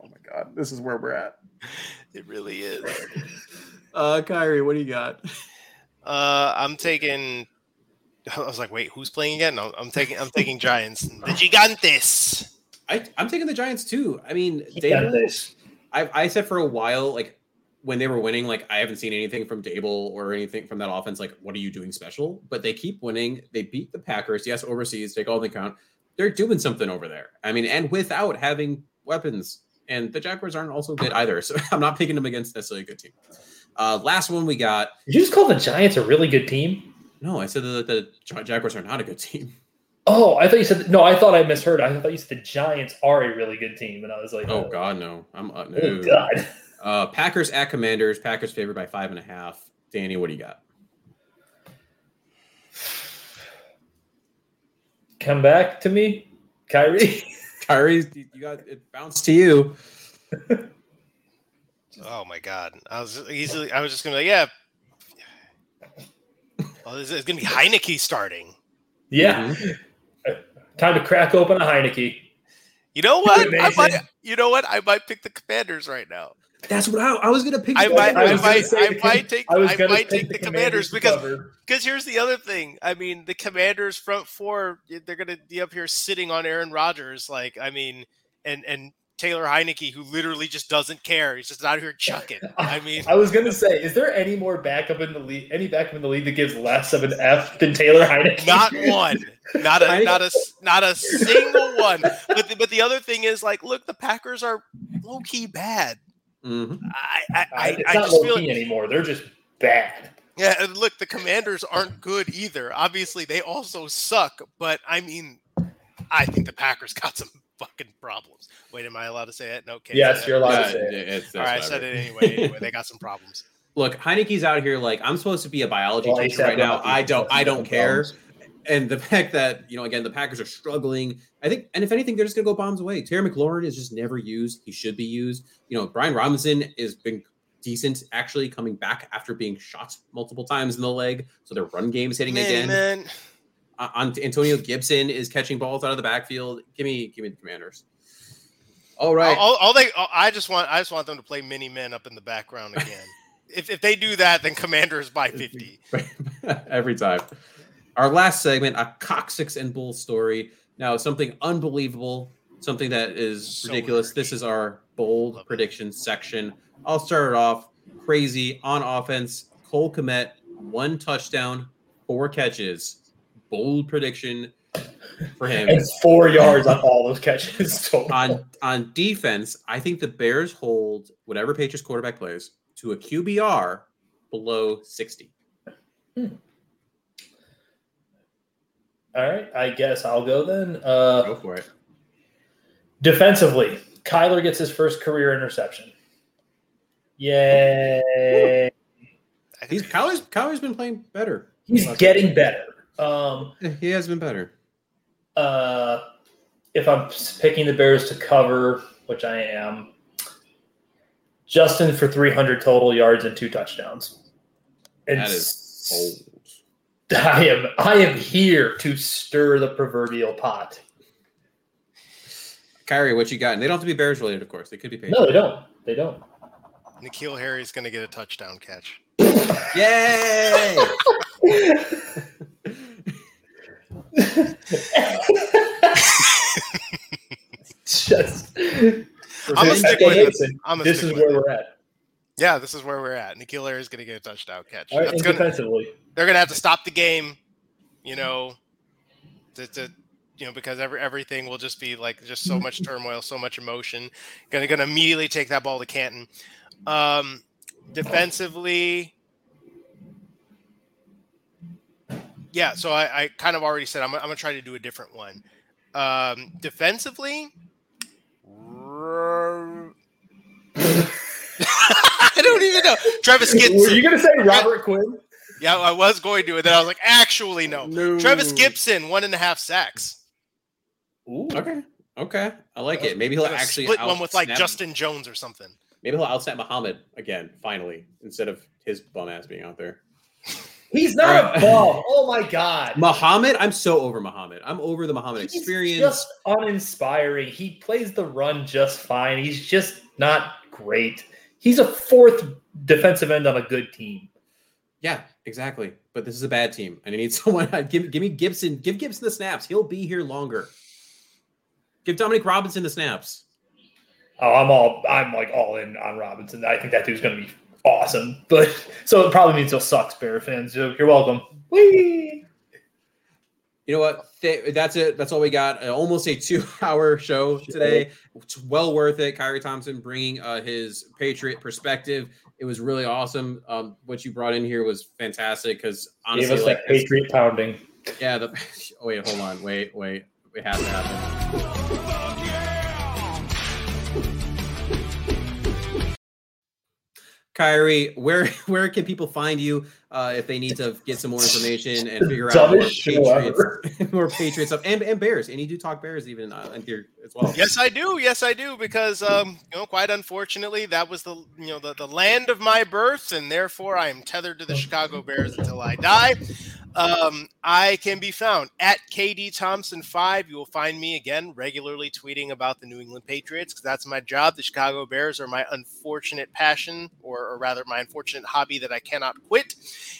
Oh my God, this is where we're at. It really is. Uh, Khari, what do you got? Uh, I'm taking. [laughs] I was like, wait, who's playing again? No, I'm taking. I'm taking Giants. [laughs] The Gigantes. I, I'm taking the Giants too. I mean, He Daboll. I, I said for a while, like when they were winning, like I haven't seen anything from Daboll or anything from that offense. Like, what are you doing special? But they keep winning. They beat the Packers. Yes, overseas, take all the count. They're doing something over there. I mean, and without having weapons. And the Jaguars aren't also good either. [laughs] So I'm not picking them against necessarily a good team. Uh, last one we got. Did you just call the Giants a really good team? No, I said that the Jaguars are not a good team. Oh, I thought you said no. I thought I misheard. I thought you said the Giants are a really good team, and I was like, Oh God, no. I'm uh, no. oh God. [laughs] Uh, Packers at Commanders. Packers favored by five and a half. Danny, what do you got? Come back to me, Khari. [laughs] Khari, you got it bounced to you. [laughs] Oh my god! I was easily. I was just gonna be like, yeah. [laughs] Oh, this is gonna be Heinicke starting. yeah. Mm-hmm. Time to crack open a Heinicke. You know what? I might. You know what? I might pick the Commanders right now. That's what I, I was gonna pick. I might. guys. I might. I the- might take. I I might take the the Commanders to because because here's the other thing. I mean, the Commanders front four. They're gonna be up here sitting on Aaron Rodgers. Like, I mean, and and Taylor Heinicke, who literally just doesn't care. He's just out here chucking. I [laughs] mean, I was gonna say, is there any more backup in the league? Any backup in the league that gives less of an F than Taylor Heinicke? not one not a not a not a single one but the, but the other thing is like look the packers are low-key bad Mhm. i i, I, I, it's I not just low feel key like, anymore. They're just bad. yeah and look the commanders aren't good either obviously they also suck but i mean i think the packers got some fucking problems wait am i allowed to say it no okay Yes, you're allowed Yeah, to say it. it's- all right i said it anyway anyway [laughs] they got some problems Look, Heinicke's out here like I'm supposed to be a biology Well, teacher right now. I don't. I don't care. problems. And the [laughs] fact that you know, again, the Packers are struggling. I think, and if anything, they're just gonna go bombs away. Terry McLaurin is just never used. He should be used. You know, Brian Robinson has been decent actually coming back after being shot multiple times in the leg. So their run game is hitting man, again. man. Uh, on Antonio Gibson is catching balls out of the backfield. Give me, give me the Commanders. All right. all, all they i just want i just want them to play mini men up in the background again [laughs] if, if they do that then commanders by 50 [laughs] Every time. Our last segment, a coccyx and bull story. Now, something unbelievable, something that is So ridiculous. This is our bold Love it. prediction section. I'll start it off crazy on offense. Cole Kmet, one touchdown, four catches. Bold prediction for him. And four yards on all those catches [laughs] total. on on defense, I think the Bears hold whatever Patriots quarterback plays to a QBR below 60. All right, I guess I'll go then. Uh, Go for it. defensively, Kyler gets his first career interception. Yay! He's think Kyler's Kyler's been playing better. He's getting better. Um, he has been better. Uh, if I'm picking the Bears to cover, which I am, Justin for 300 total yards and two touchdowns. And that is old. [laughs] I am I am here to stir the proverbial pot. Khari, what you got? And they don't have to be Bears related, of course. They could be Patriots. No, they don't. They don't. N'Keal Harry's going to get a touchdown catch. Yay! [laughs] Just. I'm gonna stick with this. I'm this is where we're at. Yeah, this is where we're at. N'Keal Harry is going to get a touchdown catch. Right, That's gonna, they're going to have to stop the game, you know, to, to you know, because every everything will just be like just so much turmoil, so much emotion. Going to going to immediately take that ball to Canton. Um, defensively, yeah. So I, I kind of already said I'm, I'm going to try to do a different one. Um, defensively. [laughs] I don't even know. Trevis Gipson. Were you going to say Robert Quinn? Yeah, I was going to, and then I was like, actually, no. no. Trevis Gipson, one and a half sacks. Ooh. Okay. Okay. I like it. Maybe he'll actually split one with like Justin Jones or something. Maybe he'll outsnap Muhammad again, finally, instead of his bum ass being out there. He's not a bum. Oh my god. Muhammad, I'm so over Muhammad. I'm over the Muhammad He's experience. Just uninspiring. He plays the run just fine. He's just not great. He's a fourth defensive end on a good team. Yeah, exactly. But this is a bad team, and I need [laughs] someone. Give, give me Gipson. Give Gipson the snaps. He'll be here longer. Give Dominique Robinson the snaps. Oh, I'm all. I'm like all in on Robinson. I think that dude's going to be awesome. But so it probably means he'll suck, Bear fans. You're welcome. Whee! You know what? That's it. That's all we got. Uh, almost a two-hour show today. It's well worth it. Khari Thompson bringing uh, his Patriot perspective. It was really awesome. Um, what you brought in here was fantastic because honestly, gave us like, Patriot pounding. Yeah. The, [laughs] oh, wait, hold on. Wait, wait. It has to happen. Khari, where [laughs] where can people find you uh, if they need to get some more information and figure out more Patriots, [laughs] more Patriots stuff and, and Bears? And you do talk Bears even uh, in here as well. Yes, I do. Yes, I do. Because um, you know, quite unfortunately, that was the you know the, the land of my birth, and therefore I am tethered to the Chicago Bears until I die. Um, I can be found at KD Thompson five. You will find me again regularly tweeting about the New England Patriots because that's my job. The Chicago Bears are my unfortunate passion, or, or rather, my unfortunate hobby that I cannot quit.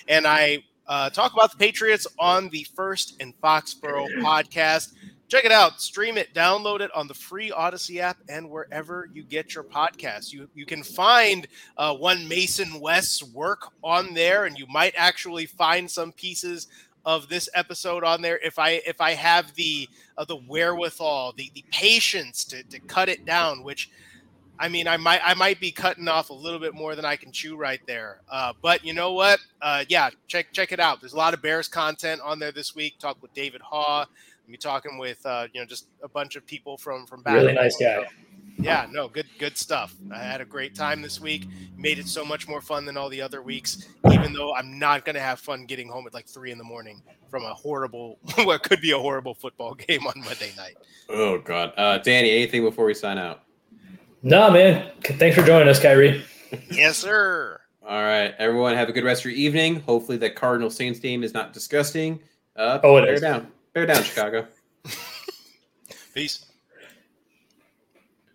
And I uh, talk about the Patriots on the First and Foxborough [clears throat] podcast. Check it out, stream it, download it on the free Odyssey app and wherever you get your podcasts. You you can find uh, one Mason West's work on there, and you might actually find some pieces of this episode on there if I if I have the uh, the wherewithal, the the patience to to cut it down, which. I mean, I might I might be cutting off a little bit more than I can chew right there. Uh, but you know what? Uh, yeah, check check it out. There's a lot of Bears content on there this week. Talk with David Haugh be talking with uh, you know just a bunch of people from from back. Really nice guy. Yeah, no, good good stuff. I had a great time this week. Made it so much more fun than all the other weeks. Even though I'm not going to have fun getting home at like three in the morning from a horrible, [laughs] what could be a horrible football [laughs] game on Monday night. Oh God, uh, Danny, anything before we sign out? No, man. Thanks for joining us, Khari. [laughs] yes, sir. All right, everyone, have a good rest of your evening. Hopefully, that Cardinal Saints game is not disgusting. Uh, oh, it is. down. Bear down, Chicago. [laughs] Peace.